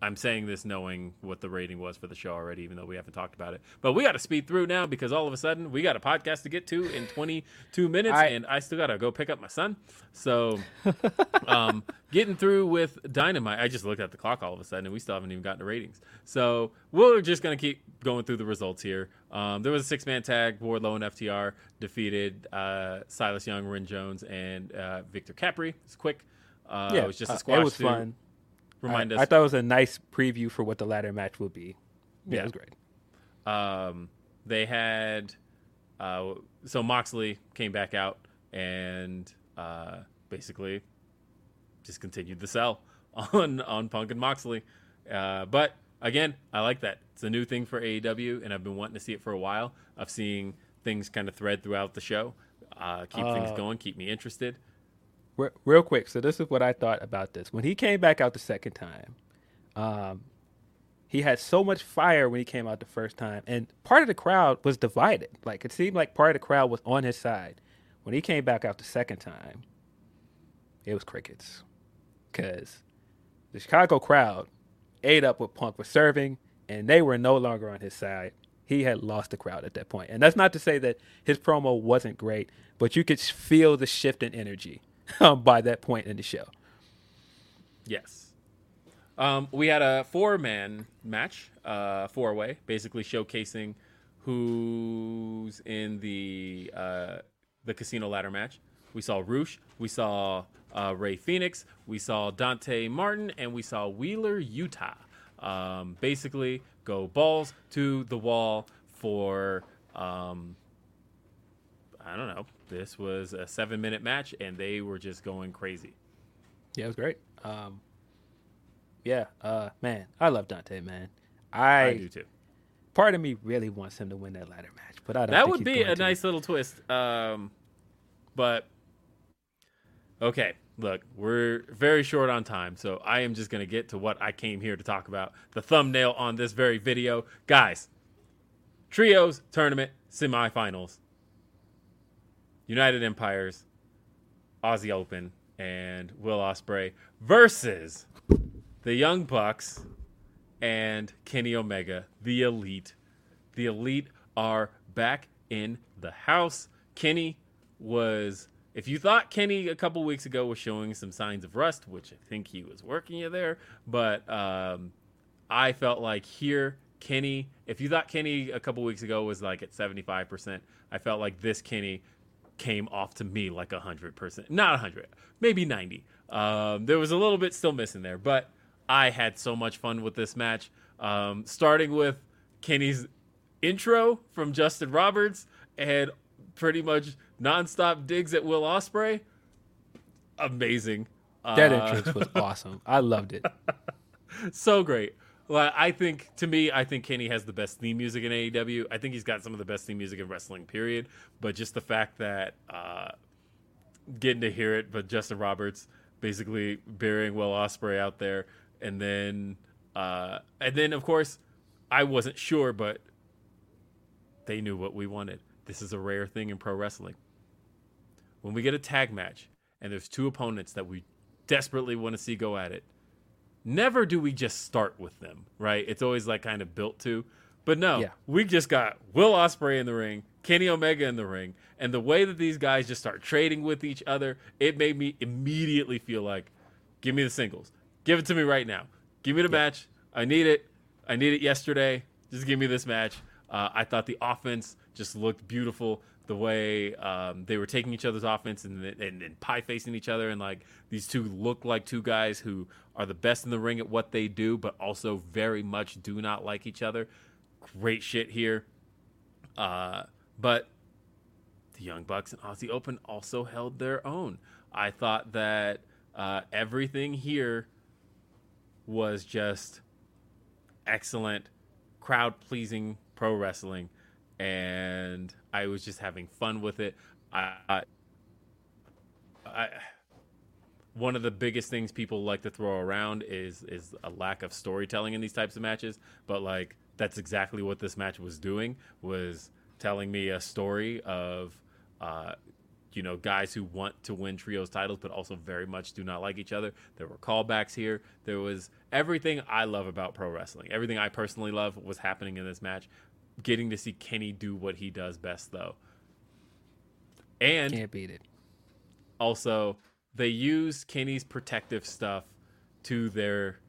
I'm saying this knowing what the rating was for the show already, even though we haven't talked about it. But we got to speed through now because all of a sudden we got a podcast to get to in 22 minutes, I- and I still got to go pick up my son. So, um, getting through with Dynamite, I just looked at the clock all of a sudden, and we still haven't even gotten the ratings. So we're just gonna keep going through the results here. Um, there was a six-man tag. Wardlow and FTR defeated uh, Silas Young, Ren Jones, and uh, Victor Capri. It's quick. Uh, yeah, it was just uh, a squash. It was to fun. Remind I, us. I thought it was a nice preview for what the ladder match would be. Yeah, Yeah. it was great. um, they had uh, so Moxley came back out and uh, basically just continued the sell on on Punk and Moxley. Uh, but again, I like that. It's a new thing for AEW, and I've been wanting to see it for a while. Of seeing things kind of thread throughout the show, uh, keep things Uh, going, keep me interested. Re- real quick, so this is what I thought about this. When he came back out the second time, um, he had so much fire when he came out the first time, and part of the crowd was divided. Like it seemed like part of the crowd was on his side. When he came back out the second time, it was crickets, because the Chicago crowd ate up what Punk was serving, and they were no longer on his side. He had lost the crowd at that point, and that's not to say that his promo wasn't great, but you could feel the shift in energy by that point in the show. Yes. Um, we had a four man match, uh, four way, basically showcasing who's in the uh, the casino ladder match. We saw Rush, we saw uh, Rey Fenix, we saw Dante Martin, and we saw Wheeler Yuta. Um, basically, go balls to the wall for um, I don't know. This was a seven minute match, and they were just going crazy. Yeah, it was great. Um, yeah, uh, man, I love Dante, man. I, I do too. part of me really wants him to win that ladder match, but I don't. That would be a to. nice little twist. Um, but okay, look, we're very short on time, so I am just going to get to what I came here to talk about. The thumbnail on this very video, guys. Trios tournament semifinals. United Empires, Aussie Open, and Will Ospreay versus the Young Bucks and Kenny Omega, the Elite. The Elite are back in the house. Kenny was, if you thought Kenny a couple weeks ago was showing some signs of rust, which I think he was working you there, but um, I felt like here, Kenny, if you thought Kenny a couple weeks ago was like at 75%, I felt like this Kenny came off to me like 100%. Not 100, maybe 90. Um, there was a little bit still missing there, but I had so much fun with this match. Um, starting with Kenny's intro from Justin Roberts and pretty much nonstop digs at Will Ospreay. Amazing. That Uh, entrance was awesome. I loved it. so great. Like I think to me, I think Kenny has the best theme music in AEW. I think he's got some of the best theme music in wrestling. Period. But just the fact that uh, getting to hear it, but Justin Roberts basically burying Will Ospreay out there, and then uh, and then of course I wasn't sure, but they knew what we wanted. This is a rare thing in pro wrestling. When we get a tag match and there's two opponents that we desperately want to see go at it, never do we just start with them, right? It's always like kind of built to. But no, Yeah. we just got Will Ospreay in the ring, Kenny Omega in the ring, and the way that these guys just start trading with each other, it made me immediately feel like, give me the singles, give it to me right now, give me the match. I need it. I need it yesterday. Just give me this match. Uh, I thought the offense just looked beautiful. The way um, they were taking each other's offense and, and, and pie facing each other, and like these two look like two guys who are the best in the ring at what they do, but also very much do not like each other. Great shit here. Uh, but the Young Bucks and Aussie Open also held their own. I thought that uh, everything here was just excellent, crowd pleasing pro wrestling, and I was just having fun with it. I, I, I, one of the biggest things people like to throw around is is a lack of storytelling in these types of matches, but like that's exactly what this match was doing was telling me a story of uh, you know guys who want to win trios titles but also very much do not like each other. There were callbacks here. There was everything i love about pro wrestling. Everything i personally love was happening in this match getting to see kenny do what he does best though and Can't beat it. also they use Kenny's protective stuff to their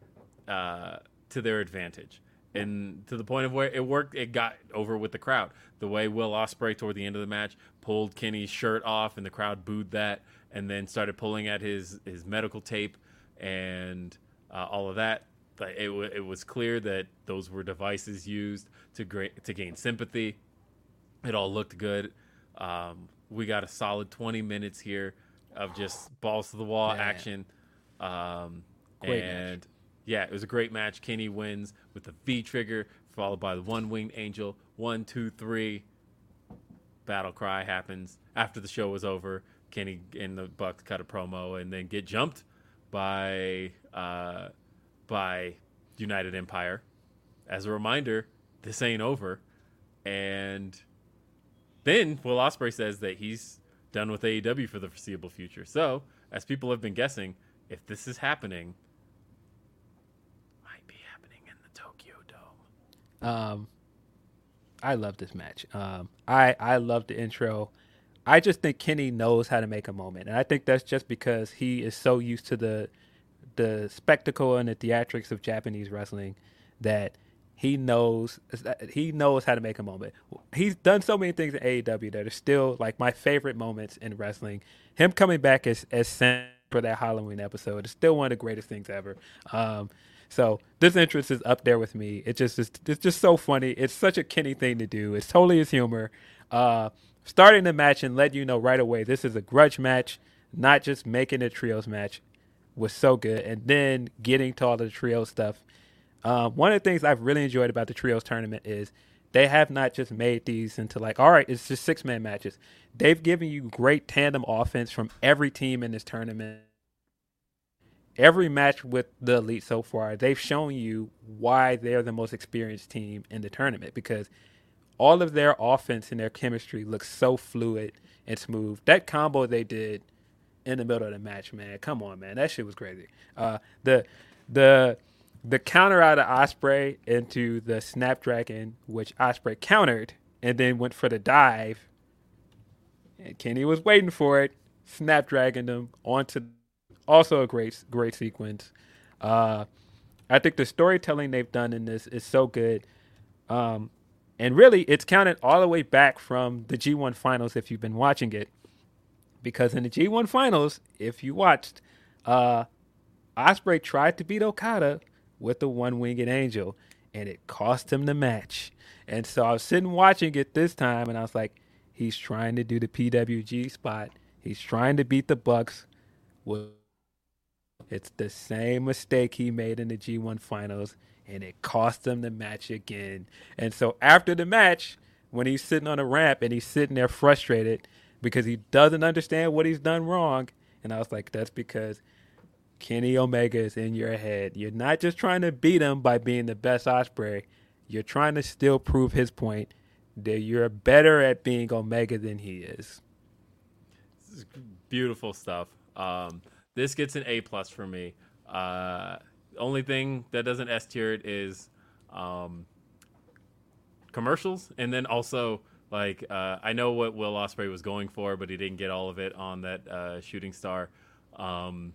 uh, to their advantage, and to the point of where it worked. It got over with the crowd. The way Will Ospreay toward the end of the match pulled Kenny's shirt off, and the crowd booed that, and then started pulling at his his medical tape and uh, all of that. But it, wa it was clear that those were devices used to gra- to gain sympathy. It all looked good. Um, we got a solid 20 minutes here of just balls to the wall Man. action. Um, and yeah, it was a great match. Kenny wins with the V trigger, followed by the one winged angel. One, two, three. Battle cry happens after the show was over. Kenny and the Bucks cut a promo and then get jumped by uh, by United Empire. As a reminder, this ain't over. And then Will Ospreay says that he's done with AEW for the foreseeable future. So, as people have been guessing, if this is happening, might be happening in the Tokyo Dome. Um, I love this match. Um, I I love the intro. I just think Kenny knows how to make a moment, and I think that's just because he is so used to the the spectacle and the theatrics of Japanese wrestling that he knows he knows how to make a moment. He's done so many things in AEW that are still like my favorite moments in wrestling. Him coming back as as Sam for that Halloween episode is still one of the greatest things ever. Um, so this entrance is up there with me. It just is, it's just so funny. It's such a Kenny thing to do. It's totally his humor. Uh, starting the match and let you know right away this is a grudge match, not just making a trios match was so good. And then getting to all the trio stuff. Um, one of the things I've really enjoyed about the trios tournament is they have not just made these into like, all right, it's just six man matches. They've given you great tandem offense from every team in this tournament. Every match with the elite so far, they've shown you why they're the most experienced team in the tournament because all of their offense and their chemistry looks so fluid and smooth. That combo they did in the middle of the match, man. Come on, man. That shit was crazy. Uh, the the the counter out of Ospreay into the Snapdragon, which Ospreay countered and then went for the dive. And Kenny was waiting for it, Snapdragon them onto also a great great sequence. Uh, I think the storytelling they've done in this is so good. Um, and really, it's counted all the way back from the G1 finals if you've been watching it. Because in the G1 finals, if you watched, uh, Ospreay tried to beat Okada with the one winged angel, and it cost him the match. And so I was sitting watching it this time, and I was like, he's trying to do the PWG spot. He's trying to beat the Bucks. It's the same mistake he made in the G1 finals, and it cost him the match again. And so after the match, when he's sitting on a ramp and he's sitting there frustrated because he doesn't understand what he's done wrong, and I was like, that's because Kenny Omega is in your head. You're not just trying to beat him by being the best Ospreay. You're trying to still prove his point that you're better at being Omega than he is. Is beautiful stuff. Um, this gets an A plus for me. Uh, only thing that doesn't S tier it is um, commercials, and then also like uh, I know what Will Ospreay was going for, but he didn't get all of it on that uh, shooting star, um,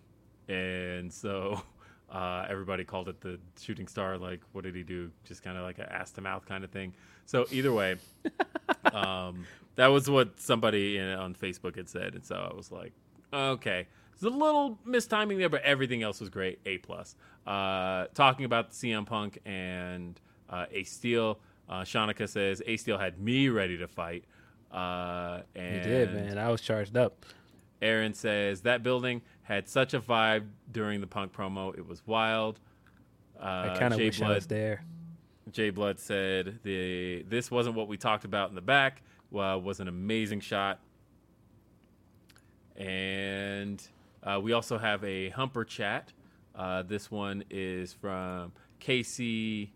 and so uh, everybody called it the shooting star. Like, what did he do? Just kind of like an ass to mouth kind of thing. So either way, um, that was what somebody in, on Facebook had said, and so I was like, okay. It's a little mistiming there, but everything else was great. A plus. Uh, talking about CM Punk and uh, Ace Steel, uh, Shanika says Ace Steel had me ready to fight. Uh, He did, man. I was charged up. Aaron says that building had such a vibe during the Punk promo. It was wild. Uh, I kind of Jay wish I Blood- was there. Jay Blood said the this wasn't what we talked about in the back. Well, was an amazing shot. And uh, we also have a Humper chat. Uh, this one is from KC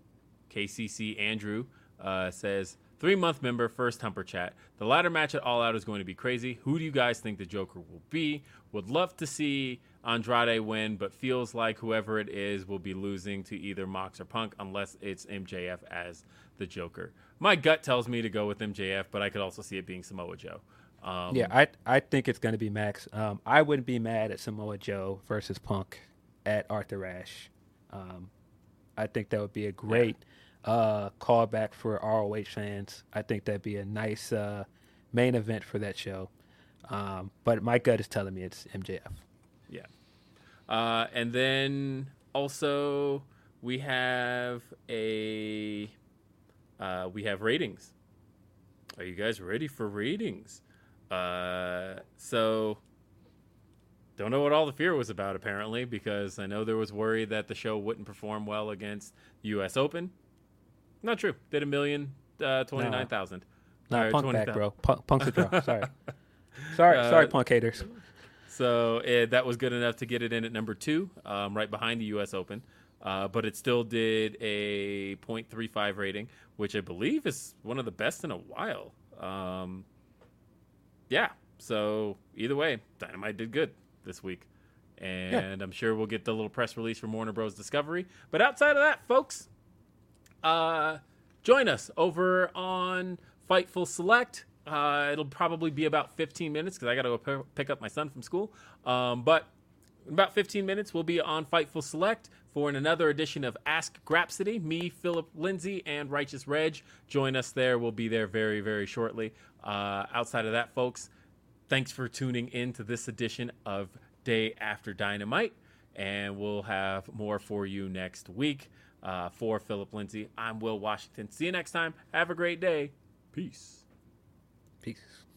KCC Andrew. Uh, says Three month member, first Humper Chat. The ladder match at All Out is going to be crazy. Who do you guys think the Joker will be? Would love to see Andrade win, but feels like whoever it is will be losing to either Mox or Punk unless it's MJF as the Joker. My gut tells me to go with MJF, but I could also see it being Samoa Joe. Um, Yeah, I I think it's going to be Max. Um, I wouldn't be mad at Samoa Joe versus Punk at Arthur Ashe. Um, I think that would be a great uh, callback for ROH fans. I think that'd be a nice uh, main event for that show. Um, but my gut is telling me it's MJF. Yeah. Uh, and then also we have a uh, we have ratings. Are you guys ready for ratings? Uh, so don't know what all the fear was about apparently because I know there was worry that the show wouldn't perform well against U.S. Open. Not true. Did a million uh, twenty nine thousand. Nah, Or Punk 20,000. back, bro. Punk, Punk's a draw. Sorry, sorry, Uh, sorry, Punk haters. So eh, that was good enough to get it in at number two, um, right behind the U.S. Open. Uh, but it still did a 0.35 rating, which I believe is one of the best in a while. Um, yeah. So either way, Dynamite did good this week. And I'm sure we'll get the little press release from Warner Bros. Discovery. But outside of that, folks, uh, join us over on Fightful Select. Uh, it'll probably be about 15 minutes because I got to go p- pick up my son from school. Um, but in about 15 minutes, we'll be on Fightful Select for another edition of Ask Grapsody. Me, Philip Lindsey, and Righteous Reg. Join us there. We'll be there very, very shortly. Uh, outside of that, folks, thanks for tuning in to this edition of Day After Dynamite. And we'll have more for you next week. Uh, for Philip Lindsey, I'm Will Washington. See you next time. Have a great day. Peace. Peace.